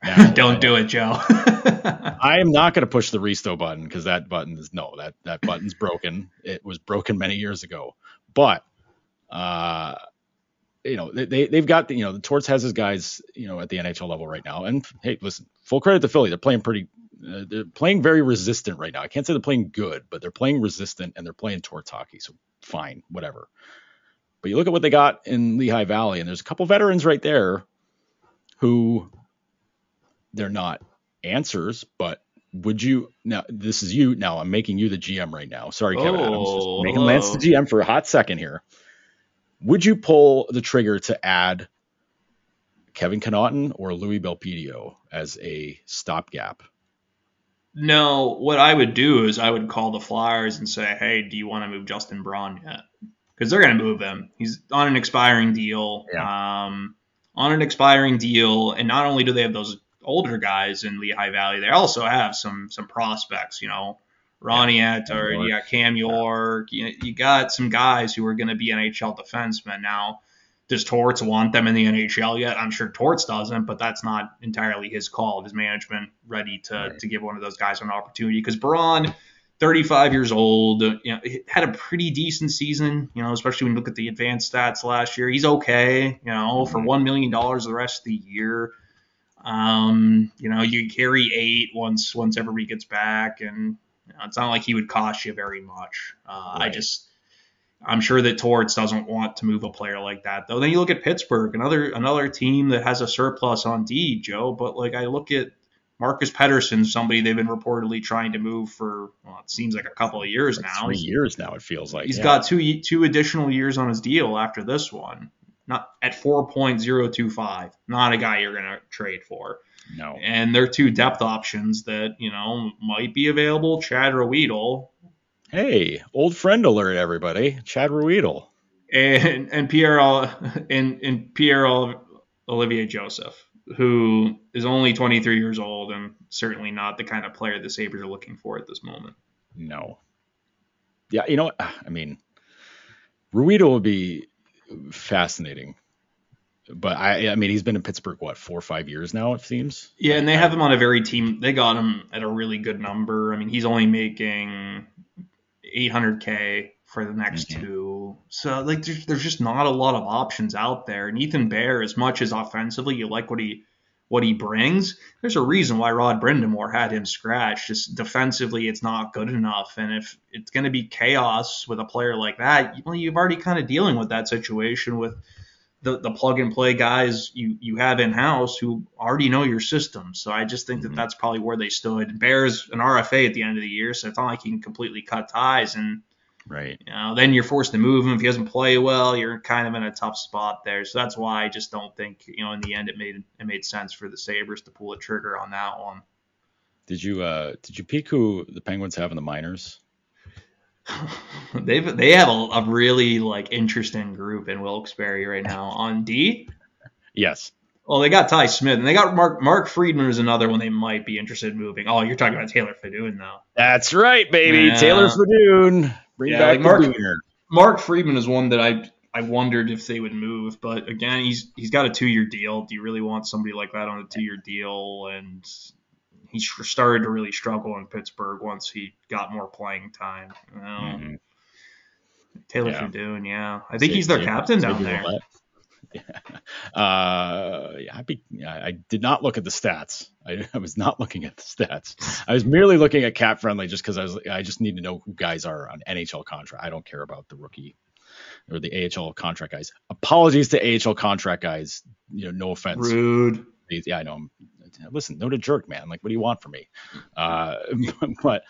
Now, don't do it, Joe. I am not going to push the Risto button because that button is no that that button's broken. It was broken many years ago, but. Uh, you know they they've got the, you know the Torts has his guys you know at the NHL level right now and hey listen full credit to Philly they're playing pretty Uh, they're playing very resistant right now. I can't say they're playing good, but they're playing resistant and they're playing torts hockey. So fine, whatever. But you look at what they got in Lehigh Valley, and there's a couple veterans right there who they're not answers, but would you now this is you now i'm making you the gm right now. Sorry kevin oh, adams just oh, making lance the gm for a hot second here. Would you pull the trigger to add kevin connauton or louis belpedio as a stopgap? No what i would do is i would call the flyers and say hey do you want to move justin braun yet? Because they're going to move him. He's on an expiring deal. Yeah. um, on an expiring deal and not only do they have those older guys in Lehigh Valley. They also have some some prospects, you know, Ronnie yeah, or you got Cam York. You, you got some guys who are going to be NHL defensemen. Now, does Torts want them in the NHL yet? I'm sure Torts doesn't, but that's not entirely his call. Is management ready to right. to give one of those guys an opportunity? Because Braun. 35 years old, you know, had a pretty decent season, you know, especially when you look at the advanced stats last year. He's okay, you know, for mm-hmm. $1 million the rest of the year. Um, you know, you carry eight once once everybody gets back, and you know, it's not like he would cost you very much. Uh, right. I just, I'm sure that Torts doesn't want to move a player like that, though. Then you look at Pittsburgh, another another team that has a surplus on D, Joe. But like I look at Marcus Pettersson, somebody they've been reportedly trying to move for well, it seems like a couple of years like now. Three years now, it feels like. He's yeah. got two two additional years on his deal after this one not at 4.025. Not a guy you're going to trade for. No. And they're two depth options that, you know, might be available. Chad Ruhwedel. Hey, old friend alert, everybody. Chad Ruhwedel. And and Pierre and, and Pierre Olivier Joseph, who is only 23 years old and certainly not the kind of player the Sabres are looking for at this moment. No. Yeah, you know? I mean, Ruhwedel would be fascinating. But I, I mean, he's been in Pittsburgh what four or five years now, it seems. Yeah, and they have him on a very team. They got him at a really good number. I mean, he's only making 800k for the next mm-hmm. two. So like, there's, there's just not a lot of options out there. And Ethan Bear, as much as offensively you like what he what he brings, there's a reason why Rod Brind'Amour had him scratched. Just defensively, it's not good enough. And if it's going to be chaos with a player like that, well, you've already kind of dealing with that situation with the, the plug and play guys you, you have in house who already know your system. So I just think that mm-hmm. that's probably where they stood. Bears an RFA at the end of the year, so it's not like he can completely cut ties. And Right. You know, then you're forced to move him. If he doesn't play well, you're kind of in a tough spot there. So that's why I just don't think, you know, in the end it made it made sense for the Sabres to pull a trigger on that one. Did you uh did you peek who the Penguins have in the minors? They've they have a, a, really like interesting group in Wilkes-Barre right now on D. Yes. Well, they got Ty Smith and they got Mark Mark Friedman is another one they might be interested in moving. Oh, you're talking about Taylor Fedun though. That's right, baby. Yeah. Taylor Fedun. Bring yeah, back like Mark, Mark Friedman is one that I I wondered if they would move, but again, he's he's got a two year deal. Do you really want somebody like that on a two year deal? And he started to really struggle in Pittsburgh once he got more playing time. You know? mm-hmm. Taylor yeah. Yeah, I think he's their captain down there. Yeah. Uh, I, be, I did not look at the stats. I, I, was not looking at the stats. I was merely looking at cap friendly just because I was I just need to know who guys are on NHL contract. I don't care about the rookie or the AHL contract guys. Apologies to AHL contract guys. You know, no offense. Rude. Yeah, I know. Listen, no to jerk, man. Like, what do you want from me? Uh, but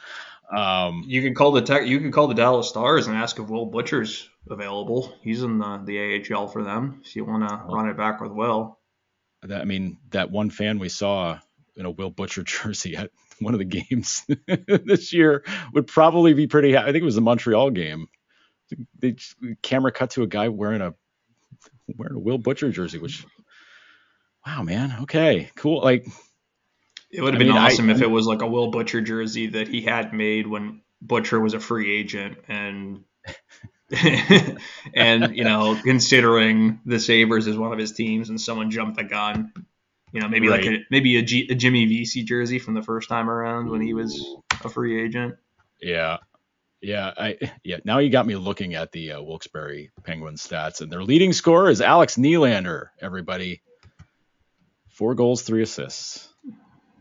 um, you can call the tech. You can call the Dallas Stars and ask if Will Butcher's available. He's in the, the AHL for them. If you want to run it back with Will. That, I mean, that one fan we saw in a Will Butcher jersey at one of the games this year would probably be pretty. I think it was the Montreal game. The camera cut to a guy wearing a wearing a Will Butcher jersey, which wow, man. Okay, cool. Like it would have been mean, awesome I, if it was like a Will Butcher jersey that he had made when Butcher was a free agent and and you know, considering the Sabres is one of his teams, and someone jumped the gun, you know, maybe right. like a, maybe a, G, a Jimmy Vesey jersey from the first time around when he was a free agent. Yeah, yeah, I yeah. Now you got me looking at the uh, Wilkes-Barre Penguins stats, and their leading scorer is Alex Nylander. Everybody, four goals, three assists.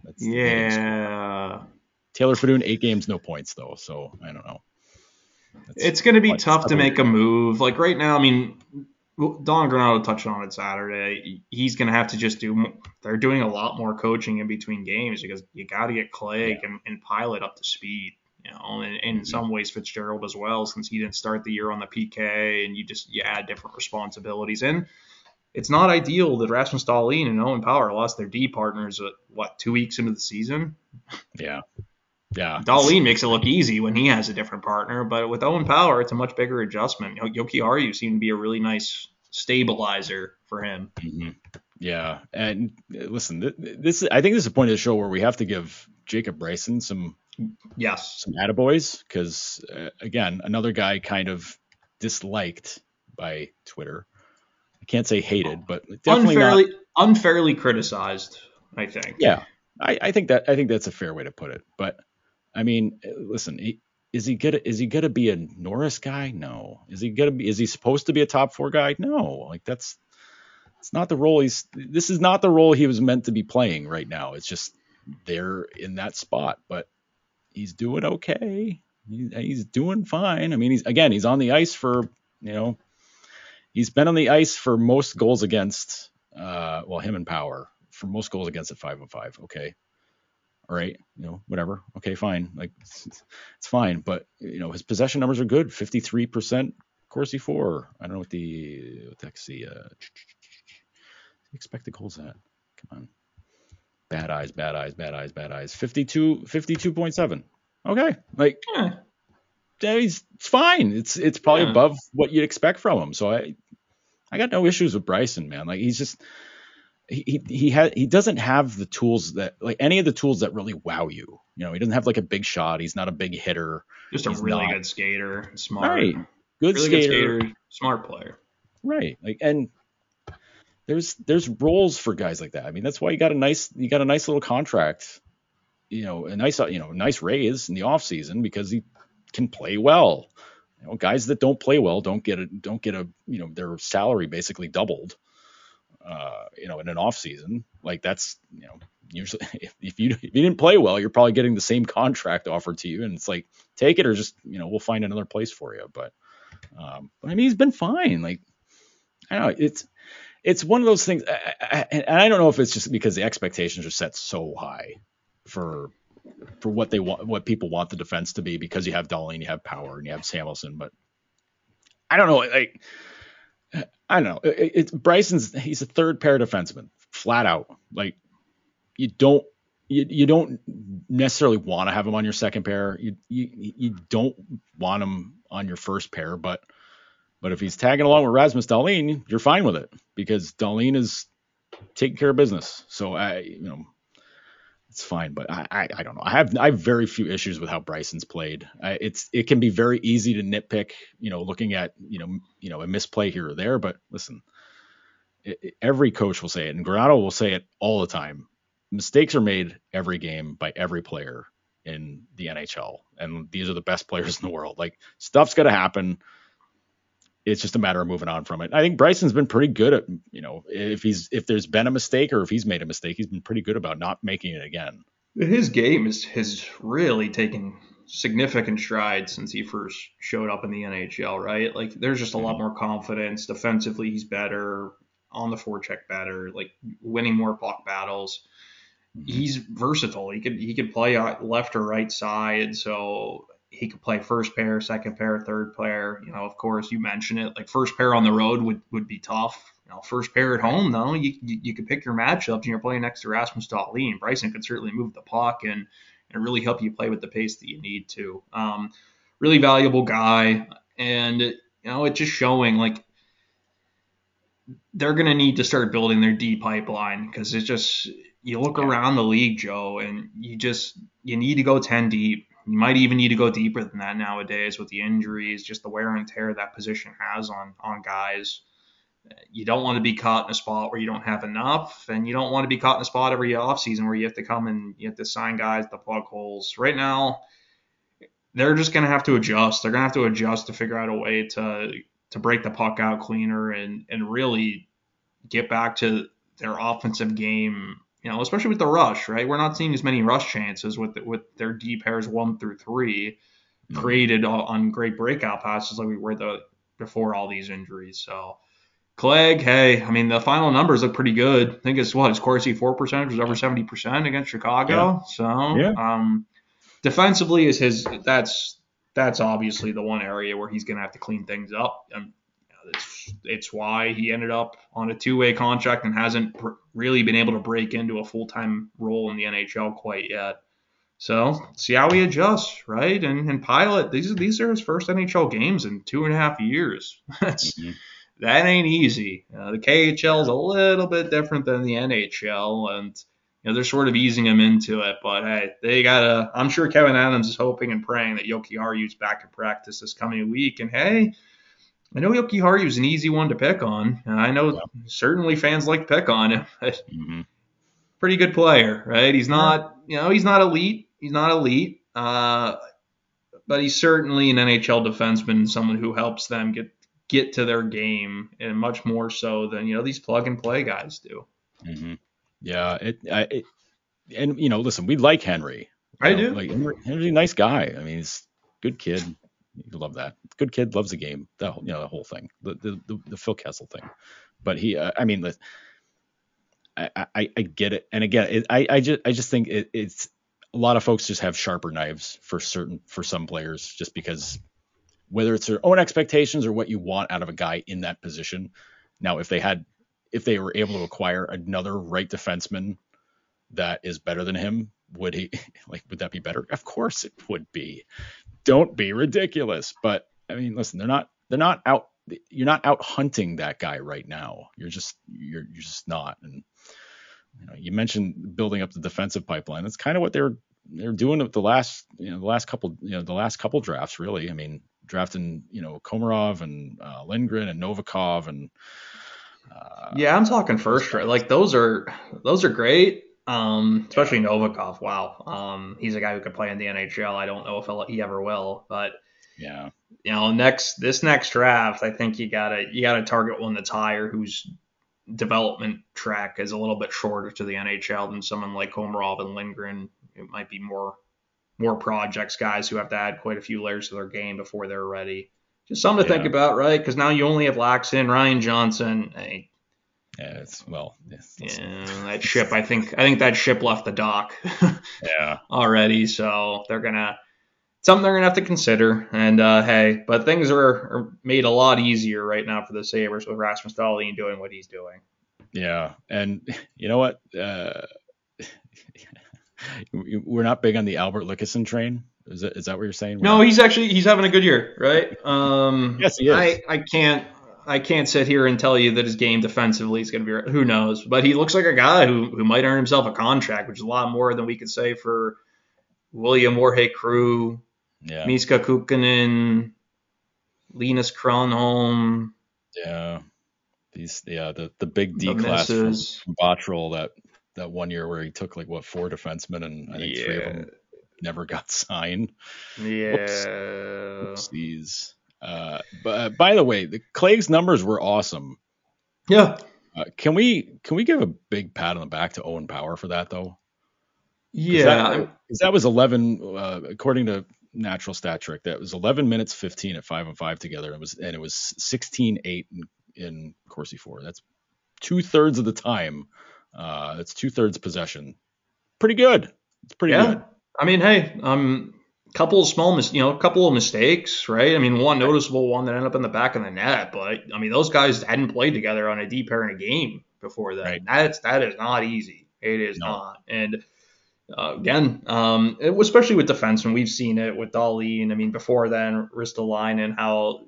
That's yeah. Taylor Fedun, eight games, no points though. So I don't know. It's going to be tough to make a move. Like right now, I mean, Don Granato touched on it Saturday. He's going to have to just do. They're doing a lot more coaching in between games because you got to get Clague yeah. and, and Pilut up to speed. You know, and, and in mm-hmm. some ways Fitzgerald as well, since he didn't start the year on the PK, and you just you add different responsibilities in. It's not ideal that Rasmus Dahlin and Owen Power lost their D partners at what two weeks into the season. Yeah, yeah. Dahlin makes it look easy when he has a different partner, but with Owen Power, it's a much bigger adjustment. Yoki Jokiharju seemed to be a really nice stabilizer for him. Mm-hmm. Yeah, and uh, listen, this I think this is a point of the show where we have to give Jacob Bryson some yes some attaboys because uh, again another guy kind of disliked by Twitter. I can't say hated, but definitely unfairly not, unfairly criticized. I think. Yeah, I, I think that I think that's a fair way to put it. But I mean, listen, is he gonna is he gonna be a Norris guy? No. Is he gonna be? Is he supposed to be a top four guy? No. Like that's it's not the role he's. This is not the role he was meant to be playing right now. It's just there in that spot, but he's doing okay. He, he's doing fine. I mean, he's again, he's on the ice for you know, he's been on the ice for most goals against. Uh, well, him and Power for most goals against at five and five. Okay, all right, you know, whatever. Okay, fine. Like it's, it's fine, but you know, his possession numbers are good. 53% Corsi for. I don't know what the what the heck's the uh, expected goals at. Come on. Bad eyes, bad eyes, bad eyes, bad eyes. 52 52.7. Okay. Like yeah. he's it's fine. It's it's probably yeah. above what you'd expect from him. So I I got no issues with Bryson, man. Like he's just he he had he doesn't have the tools that like any of the tools that really wow you. You know, he doesn't have like a big shot. He's not a big hitter. Just a really not, good skater, smart. Right. Good, really skater. good skater, smart player. Right. Like and there's there's roles for guys like that. I mean, that's why you got a nice you got a nice little contract. You know, a nice you know, nice raise in the off season because he can play well. You know, guys that don't play well don't get a don't get a you know their salary basically doubled uh, you know, in an off season. Like that's, you know, usually if, if, you if you didn't play well, you're probably getting the same contract offered to you, and it's like take it or just you know we'll find another place for you. But, um, but I mean, he's been fine. Like I don't know, it's it's one of those things, I, I, and I don't know if it's just because the expectations are set so high for for what they want, what people want the defense to be, because you have Dolly and you have Power, and you have Samuelsson, but I don't know, like I don't know. It, it's Bryson's. He's a third pair defenseman, flat out. Like you don't you, you don't necessarily want to have him on your second pair. You, you you don't want him on your first pair, but but if he's tagging along with Rasmus Dahlin, you're fine with it because Dahlin is taking care of business. So I you know it's fine. But I, I, I, don't know. I have I have very few issues with how Bryson's played. I, it's it can be very easy to nitpick, you know, looking at you know you know a misplay here or there. But listen, it, it, every coach will say it, and Granato will say it all the time. Mistakes are made every game by every player in the NHL, and these are the best players in the world. Like stuff's gonna happen it's just a matter of moving on from it. I think Bryson's been pretty good at, you know, if he's if there's been a mistake or if he's made a mistake, he's been pretty good about not making it again. His game is has really taken significant strides since he first showed up in the NHL, right? Like there's just a lot mm-hmm. more confidence. Defensively, he's better. On the forecheck, better. Like winning more puck battles. Mm-hmm. He's versatile. He could he could play left or right side. So he could play first pair, second pair, third pair. You know, of course, you mentioned it. Like first pair on the road would, would be tough. You know, first pair at home though, you, you, you could pick your matchups and you're playing next to Rasmus Dahlin. Bryson could certainly move the puck and and really help you play with the pace that you need to. Um, really valuable guy, and you know, it's just showing like they're going to need to start building their D pipeline because it's just you look around the league, Joe, and you just you need to go 10 deep you might even need to go deeper than that nowadays with the injuries, just the wear and tear that position has on on guys. You don't want to be caught in a spot where you don't have enough, and you don't want to be caught in a spot every offseason where you have to come and you have to sign guys the plug holes. Right now, they're just going to have to adjust. They're going to have to adjust to figure out a way to to break the puck out cleaner and and really get back to their offensive game you know, especially with the rush, right? We're not seeing as many rush chances with with their deep pairs one through 3 mm-hmm. created on great breakout passes like we were the before all these injuries. So Clague, hey, I mean the final numbers look pretty good. I think it's what his Corsi for percentage was over seventy percent against Chicago. Yeah. So yeah. um, defensively is his that's that's obviously the one area where he's gonna have to clean things up. And it's, it's why he ended up on a two-way contract and hasn't pr- really been able to break into a full-time role in the NHL quite yet. So see how he adjusts, right? And and Pilut, these are these are his first NHL games in two and a half years. That's mm-hmm. that ain't easy. Uh, the KHL is a little bit different than the NHL, and you know they're sort of easing him into it. But hey, they gotta. I'm sure Kevyn Adams is hoping and praying that Jokiharju's back in practice this coming week. And hey, I know Jokiharju is an easy one to pick on. I know yeah. certainly fans like to pick on him. mm-hmm. Pretty good player, right? He's not, you know, he's not elite. He's not elite. Uh, but he's certainly an NHL defenseman, someone who helps them get get to their game, and much more so than you know these plug and play guys do. Mm-hmm. Yeah, it, I, it, and you know, listen, we like Henry. I know, do. Like Henry's a nice guy. I mean, he's a good kid. You love that. Good kid loves the game. The you know the whole thing. The the the, the Phil Kessel thing. But he, uh, I mean, the, I, I I get it. And again, it, I I just I just think it, it's a lot of folks just have sharper knives for certain for some players just because whether it's their own expectations or what you want out of a guy in that position. Now, if they had if they were able to acquire another right defenseman that is better than him, would he like would that be better? Of course it would be don't be ridiculous. But I mean, listen, they're not they're not out you're not out hunting that guy right now. You're just you're you're just not. And you know, you mentioned building up the defensive pipeline. That's kind of what they're they're doing with the last you know the last couple you know the last couple drafts really. I mean, drafting you know Komarov and uh, Lindgren and Novikov and uh, yeah, I'm talking first right. Like those are those are great. Um, especially Novikov. Wow. Um, he's a guy who could play in the NHL. I don't know if he ever will, but yeah, you know, next this next draft, I think you gotta you gotta target one that's higher, whose development track is a little bit shorter to the NHL than someone like Komarov and Lindgren. It might be more more projects guys who have to add quite a few layers to their game before they're ready. Just something to yeah. think about, right? Because now you only have Laaksonen, Ryan Johnson. Hey, yeah, it's well. It's, yeah, that ship. I think I think that ship left the dock. yeah. Already, so they're gonna something they're gonna have to consider. And uh, hey, but things are, are made a lot easier right now for the Sabres with Rasmus Dahlin doing what he's doing. Yeah, and you know what? Uh, we're not big on the Albert Lyckåsen train. Is that, is that what you're saying? no, he's actually he's having a good year, right? Um, yes, he is. I, I can't I can't sit here and tell you that his game defensively is going to be who knows, but he looks like a guy who who might earn himself a contract, which is a lot more than we could say for William Worge Kreü, yeah. Miska Kukkonen, Linus Kronholm. Yeah, these yeah the the big D the class from, from that that one year where he took like what four defensemen and I think yeah. three of them never got signed. Yeah. Whoops. Oopsies. Uh, but uh, by the way, the Clague's numbers were awesome. Yeah. Uh, can we can we give a big pat on the back to Owen Power for that though? Yeah, that, that was 11 uh, according to Natural Stat Trick. That was 11 minutes 15 at five and five together. It was and it was 16 eight in, in Corsi for. That's two thirds of the time. Uh, that's two thirds possession. Pretty good. It's pretty yeah. good. I mean, hey, um, couple of small, mis- you know, a couple of mistakes, right? I mean, one noticeable one that ended up in the back of the net, but I mean, those guys hadn't played together on a deep pair in a game before that. Right. That's that is not easy. It is no. not. And uh, again, um, especially with defense, and we've seen it with Dahlin. I mean, before then, Ristolainen, how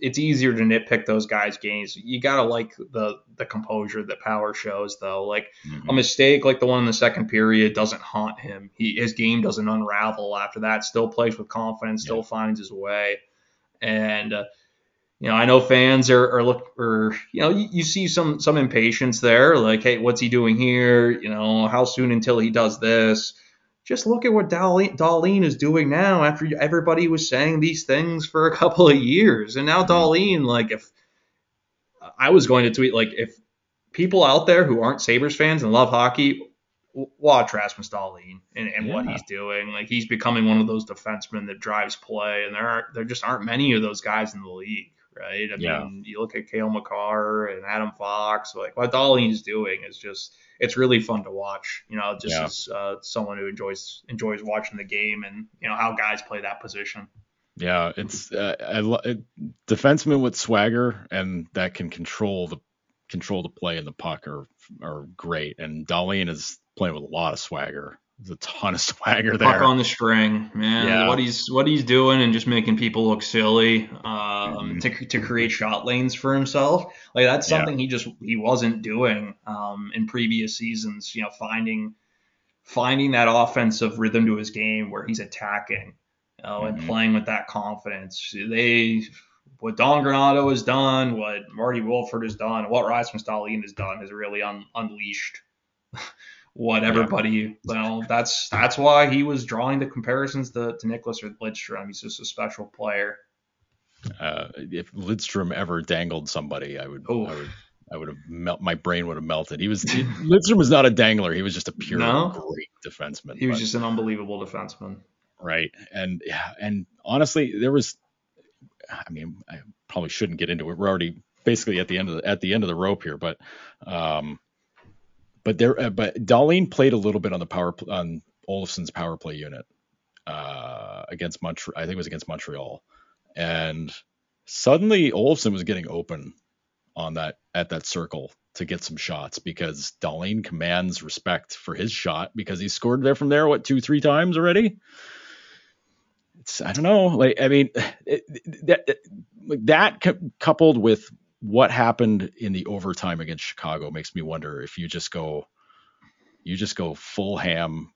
it's easier to nitpick those guys' games. You gotta like the the composure that Power shows, though. Like mm-hmm. a mistake like the one in the second period doesn't haunt him. He his game doesn't unravel after that. Still plays with confidence. Still yeah. finds his way. And uh, you know, I know fans are, are look or you know you, you, see some some impatience there. Like, hey, what's he doing here? You know, how soon until he does this? Just look at what Dahlin, is doing now after everybody was saying these things for a couple of years. And now mm-hmm. Dahlin, like, if I was going to tweet, like, if people out there who aren't Sabres fans and love hockey watch Rasmus Dahlin and, and yeah. what he's doing. Like he's becoming one of those defensemen that drives play, and there are there just aren't many of those guys in the league, right? I yeah. mean, you look at Cale Makar and Adam Fox, like what Dahlin's doing is just it's really fun to watch. You know, just yeah. as uh, someone who enjoys enjoys watching the game and you know how guys play that position. Yeah, it's uh, I, it, defensemen with swagger and that can control the control the play and the puck are are great. And Dahlin is playing with a lot of swagger. A ton of swagger there. Puck on the string, man. Yeah. What he's what he's doing and just making people look silly um, mm-hmm. to to create shot lanes for himself. Like that's something yeah. he just he wasn't doing um, in previous seasons. You know, finding finding that offensive rhythm to his game where he's attacking you know, mm-hmm. and playing with that confidence. They what Don Granato has done, what Marty Wilford has done, what Rasmus Dahlin has done has really un- unleashed what everybody. Yeah. You know, that's that's why he was drawing the comparisons to, to Nicklas or Lidstrom. He's just a special player. Uh, if Lidstrom ever dangled somebody, I would, I would, I would have melt. My brain would have melted. He was Lidstrom was not a dangler. He was just a pure no? great defenseman. He was but, just an unbelievable defenseman. Right, and yeah, and honestly, there was I mean, I probably shouldn't get into it. We're already basically at the end of the, at the end of the rope here, but um, but there, uh, but Dahlin played a little bit on the power on Olofsson's power play unit uh, against Montreal. I think it was against Montreal, and suddenly Olofsson was getting open on that at that circle to get some shots because Dahlin commands respect for his shot because he scored there from there what two three times already it's I don't know. Like I mean, it, that that coupled with what happened in the overtime against Chicago makes me wonder if you just go, you just go full ham,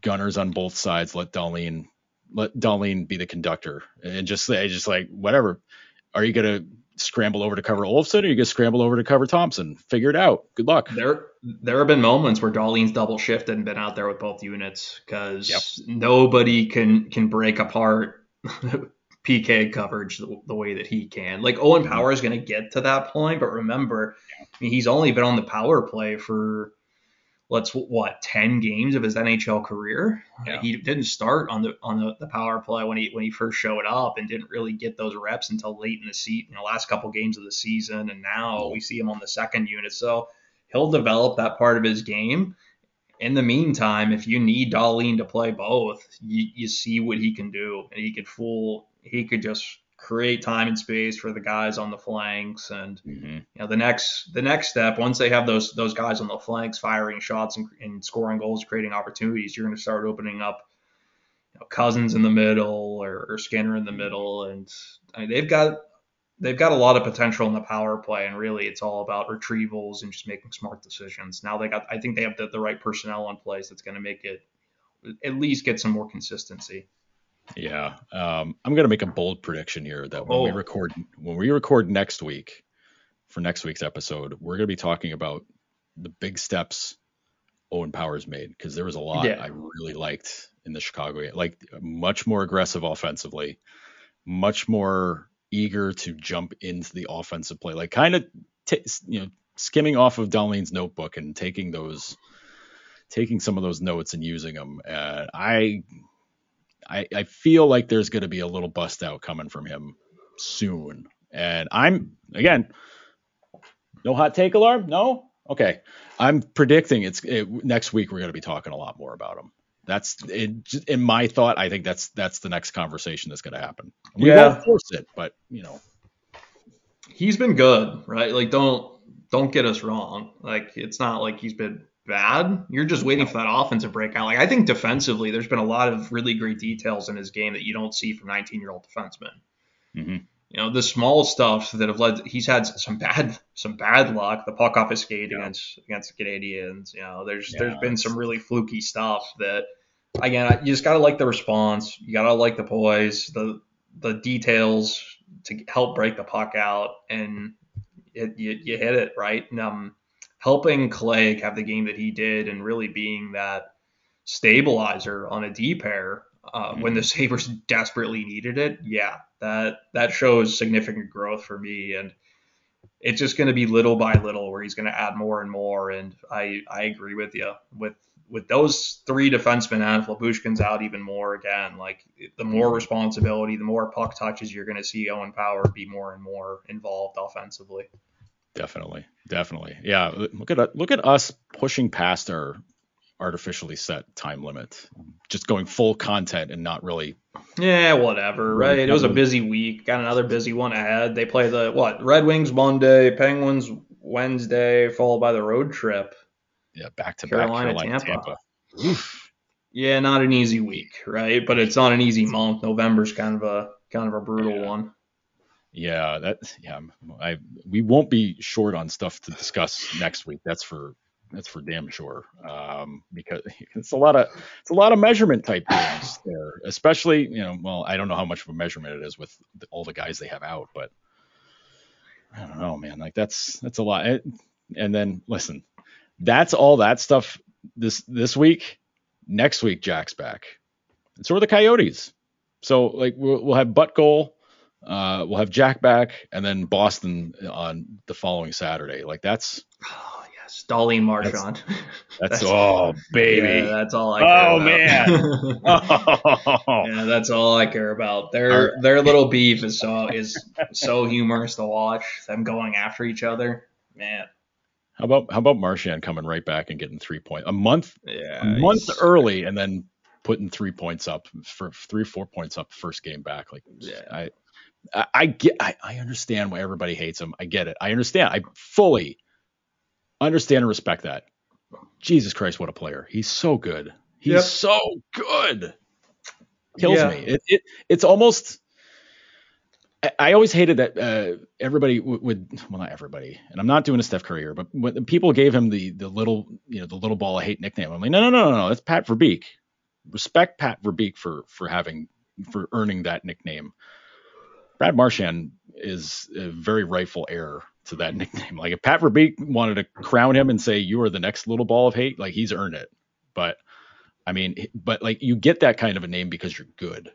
gunners on both sides. Let Dahlin let Dahlin be the conductor and just say just like whatever. Are you gonna scramble over to cover Olofsson, or you gonna scramble over to cover Thompson. Figure it out. Good luck. There, there have been moments where Dahlin's double shifted and been out there with both units because yep. nobody can can break apart PK coverage the, the, way that he can. Like Owen mm-hmm. Power is going to get to that point, but remember, I mean, he's only been on the power play for let's what 10 games of his NHL career. Yeah. He didn't start on the on the, the, power play when he when he first showed up and didn't really get those reps until late in the season, you know, last couple games of the season and now mm-hmm. we see him on the second unit. So he'll develop that part of his game. In the meantime, if you need Dahlin to play both, you, you see what he can do. And he could fool he could just create time and space for the guys on the flanks and mm-hmm. you know the next the next step once they have those those guys on the flanks firing shots and, and scoring goals creating opportunities you're going to start opening up you know, Cozens in the middle or, or Skinner in the middle. And I mean, they've got they've got a lot of potential in the power play and really it's all about retrievals and just making smart decisions. Now they got I think they have the, the right personnel in place that's going to make it at least get some more consistency yeah, um, I'm gonna make a bold prediction here that when oh. we record when we record next week for next week's episode, we're gonna be talking about the big steps Owen Powers made because there was a lot yeah. I really liked in the Chicago game, like much more aggressive offensively, much more eager to jump into the offensive play, like kind of t- you know skimming off of Dahlin's notebook and taking those taking some of those notes and using them. And I I, I feel like there's going to be a little bust out coming from him soon. And I'm, again, no hot take alarm? No? Okay. I'm predicting it's it, next week we're going to be talking a lot more about him. That's it, in my thought. I think that's that's the next conversation that's going to happen. We yeah. won't force it, but you know, he's been good, right? Like don't don't get us wrong. Like it's not like he's been bad. You're just waiting for that offense to break out. Like I think defensively, there's been a lot of really great details in his game that you don't see from 19 year old defensemen. Mm-hmm. You know, the small stuff that have led. He's had some bad some bad luck. The puck off his skate yeah. against against the Canadiens. You know, there's yeah, there's been some really fluky stuff that. Again, you just gotta like the response. You gotta like the poise, the the details to help break the puck out, and it, you, you hit it right. And, um, helping Clague have the game that he did and really being that stabilizer on a D pair uh, mm-hmm. when the Sabres desperately needed it, yeah, that that shows significant growth for me. And it's just going to be little by little where he's going to add more and more. And I I agree with you with with those three defensemen and Lyubushkin's out even more again, like the more responsibility, the more puck touches you're going to see Owen Power be more and more involved offensively. Definitely, definitely, yeah. Look at look at us pushing past our artificially set time limit, just going full content and not really. Yeah, whatever, right? It was a busy week. Got another busy one ahead. They play the what? Red Wings Monday, Penguins Wednesday, followed by the road trip. Yeah, back to Carolina, back Carolina, Tampa. Tampa. Yeah, not an easy week, right? But it's not an easy month. November's kind of a kind of a brutal yeah. one. Yeah, that yeah, I we won't be short on stuff to discuss next week. That's for that's for damn sure. Um, because it's a lot of it's a lot of measurement type games there, especially you know. Well, I don't know how much of a measurement it is with the, all the guys they have out, but I don't know, man. Like that's that's a lot. And then listen, that's all that stuff this this week. Next week, Jack's back, and so are the Coyotes. So like we'll, we'll have butt goal uh, we'll have Jack back, and then Boston on the following Saturday. Like that's. Oh yes, Dahlin Marchand. That's, that's, oh baby. Yeah, that's all I. Care oh about. man. oh. Yeah, that's all I care about. Their right. their little beef is so is so humorous to watch. Them going after each other, man. How about how about Marchand coming right back and getting three points a month, yeah, a month early, and then putting three points up for three four points up first game back. Like yeah. I I, I get, I, I understand why everybody hates him. I get it. I understand. I fully understand and respect that. Jesus Christ, what a player! He's so good. He's yep. so good. Kills yeah. me. It, it it's almost. I, I always hated that uh, everybody would, would, well not everybody, and I'm not doing a Steph Curry here, but when people gave him the the little you know the little ball of hate nickname, I'm like no no no no no that's Pat Verbeek. Respect Pat Verbeek for for having for earning that nickname. Brad Marchand is a very rightful heir to that nickname. Like if Pat Verbeek wanted to crown him and say you are the next little ball of hate, like he's earned it. But I mean, but like you get that kind of a name because you're good,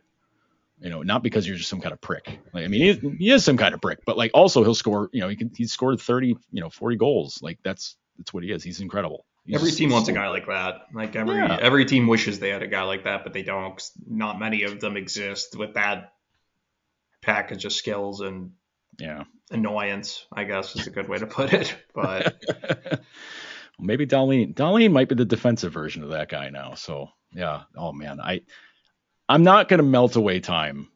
you know, not because you're just some kind of prick. Like I mean, he, he is some kind of prick, but like also he'll score. You know, he can, he's scored 30, you know, 40 goals. Like that's that's what he is. He's incredible. He's every team wants a guy like that. Like every yeah. every team wishes they had a guy like that, but they don't. Not many of them exist with that package of skills and yeah annoyance. I guess is a good way to put it. But well, maybe Dahlin Dahlin might be the defensive version of that guy now. So yeah. Oh man, I I'm not gonna melt away time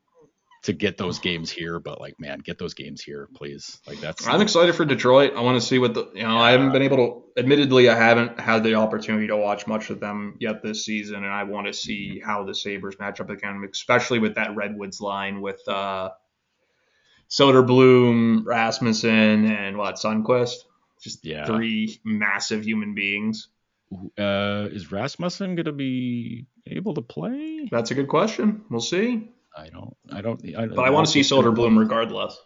to get those games here, but like, man, get those games here, please. Like that's. I'm excited for Detroit. I want to see what the you know. Yeah. I haven't been able to. Admittedly, I haven't had the opportunity to watch much of them yet this season, and I want to see how the Sabres match up again, especially with that Redwoods line with uh, Soderblom, Rasmussen, and what Sundqvist. Just yeah. three massive human beings. Uh, is Rasmussen going to be able to play? That's a good question. We'll see. I don't. I don't. I, but I, I want to see Soderblom regardless.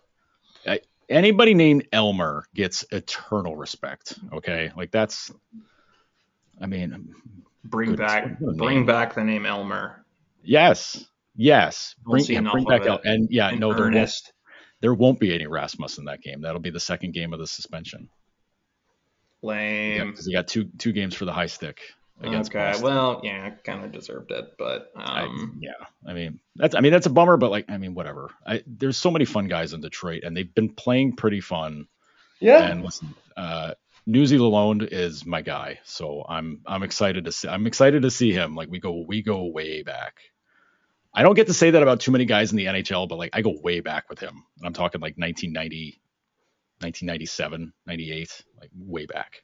I, anybody named Elmer gets eternal respect. Okay, like that's. I mean, bring goodness, back bring name. back the name Elmer. Yes, yes. Bring, yeah, bring back El- and yeah, no, there won't, there won't be any Rasmus in that game. That'll be the second game of the suspension. Lame. Because yeah, he got two two games for the high stick against okay. Boston. Well, yeah, kind of deserved it, but um, I, yeah, I mean that's I mean that's a bummer, but like I mean whatever. I, there's so many fun guys in Detroit, and they've been playing pretty fun. Yeah. And listen, uh, Newsy Lalonde is my guy, so I'm I'm excited to see I'm excited to see him. Like we go we go way back. I don't get to say that about too many guys in the NHL, but like I go way back with him. And I'm talking like 1990, 1997, 98, like way back.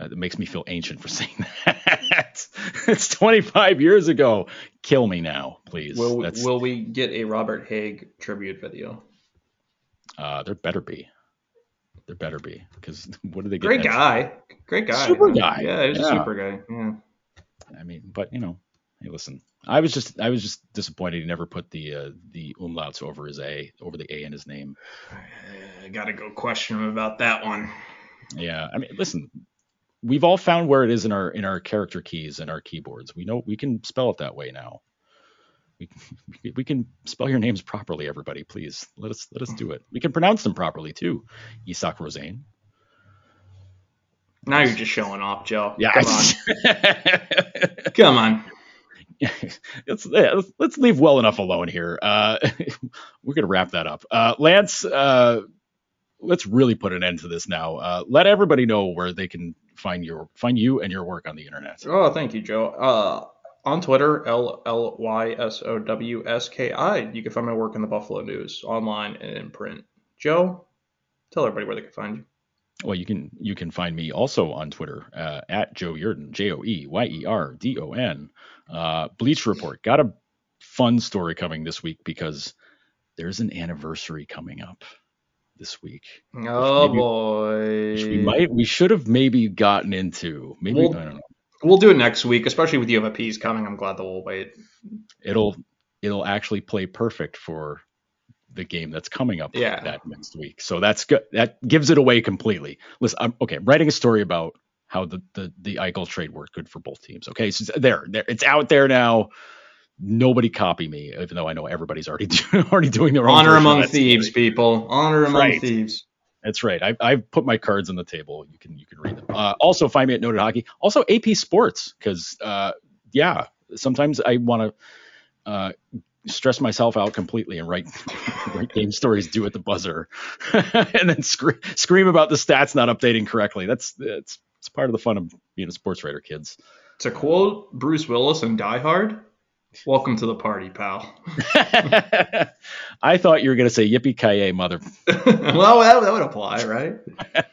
Uh, it makes me feel ancient for saying that. it's 25 years ago. Kill me now, please. Will, will we get a Robert Hägg tribute video? Uh, there better be. There better be because what do they get? Great guy, great guy, super guy. Yeah, he's yeah. a super guy. Yeah. I mean, but you know, hey, listen. I was just I was just disappointed he never put the uh, the umlauts over his a over the a in his name. I gotta go question him about that one. Yeah, I mean, listen, we've all found where it is in our in our character keys and our keyboards. We know we can spell it that way now. We, we can spell your names properly, everybody. Please let us let us do it. We can pronounce them properly too. Isak Rosén. Now you're just showing off, Joe. Yeah. Come on. Come on. let's, let's, let's leave well enough alone here. Uh, we're gonna wrap that up. Uh, Lance, uh, let's really put an end to this now. Uh, let everybody know where they can find your find you and your work on the internet. Oh, thank you, Joe. Uh, on Twitter, L L Y S O W S K I. You can find my work in the Buffalo News, online and in print. Joe, tell everybody where they can find you. Well, you can you can find me also on Twitter uh, at Joe Yerdon, J O E Y E R D O N. Uh, Bleacher Report got a fun story coming this week because there's an anniversary coming up this week. Oh maybe, boy, we might we should have maybe gotten into maybe Well, I don't know. We'll do it next week, especially with UFPs coming. I'm glad that we'll wait. It'll it'll actually play perfect for the game that's coming up Yeah. that next week. So that's good. That gives it away completely. Listen, I'm okay. I'm writing a story about how the the the Eichel trade worked good for both teams. Okay, so there, there, it's out there now. Nobody copy me, even though I know everybody's already already doing their own. Honor among thieves, story. people. Honor among Right. thieves. That's right. I, I've put my cards on the table. You can you can read them. Uh, also, find me at Noted Hockey. Also, AP Sports, because uh, yeah, sometimes I want to uh, stress myself out completely and write write game stories due at the buzzer, and then scream scream about the stats not updating correctly. That's it's it's part of the fun of being a sports writer, kids. To quote Bruce Willis in Die Hard, "Welcome to the party, pal." I thought you were going to say yippee ki mother. well, that, that would apply, right?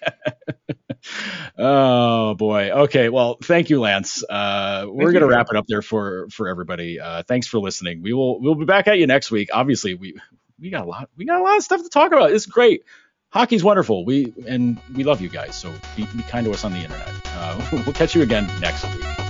Oh boy. Okay. Well, thank you, Lance. Uh, we're gonna wrap it up there for for everybody. Uh, thanks for listening. We will we'll be back at you next week. Obviously, we we got a lot we got a lot of stuff to talk about. It's great. Hockey's wonderful. We and we love you guys. So be, be kind to us on the internet. Uh, we'll catch you again next week.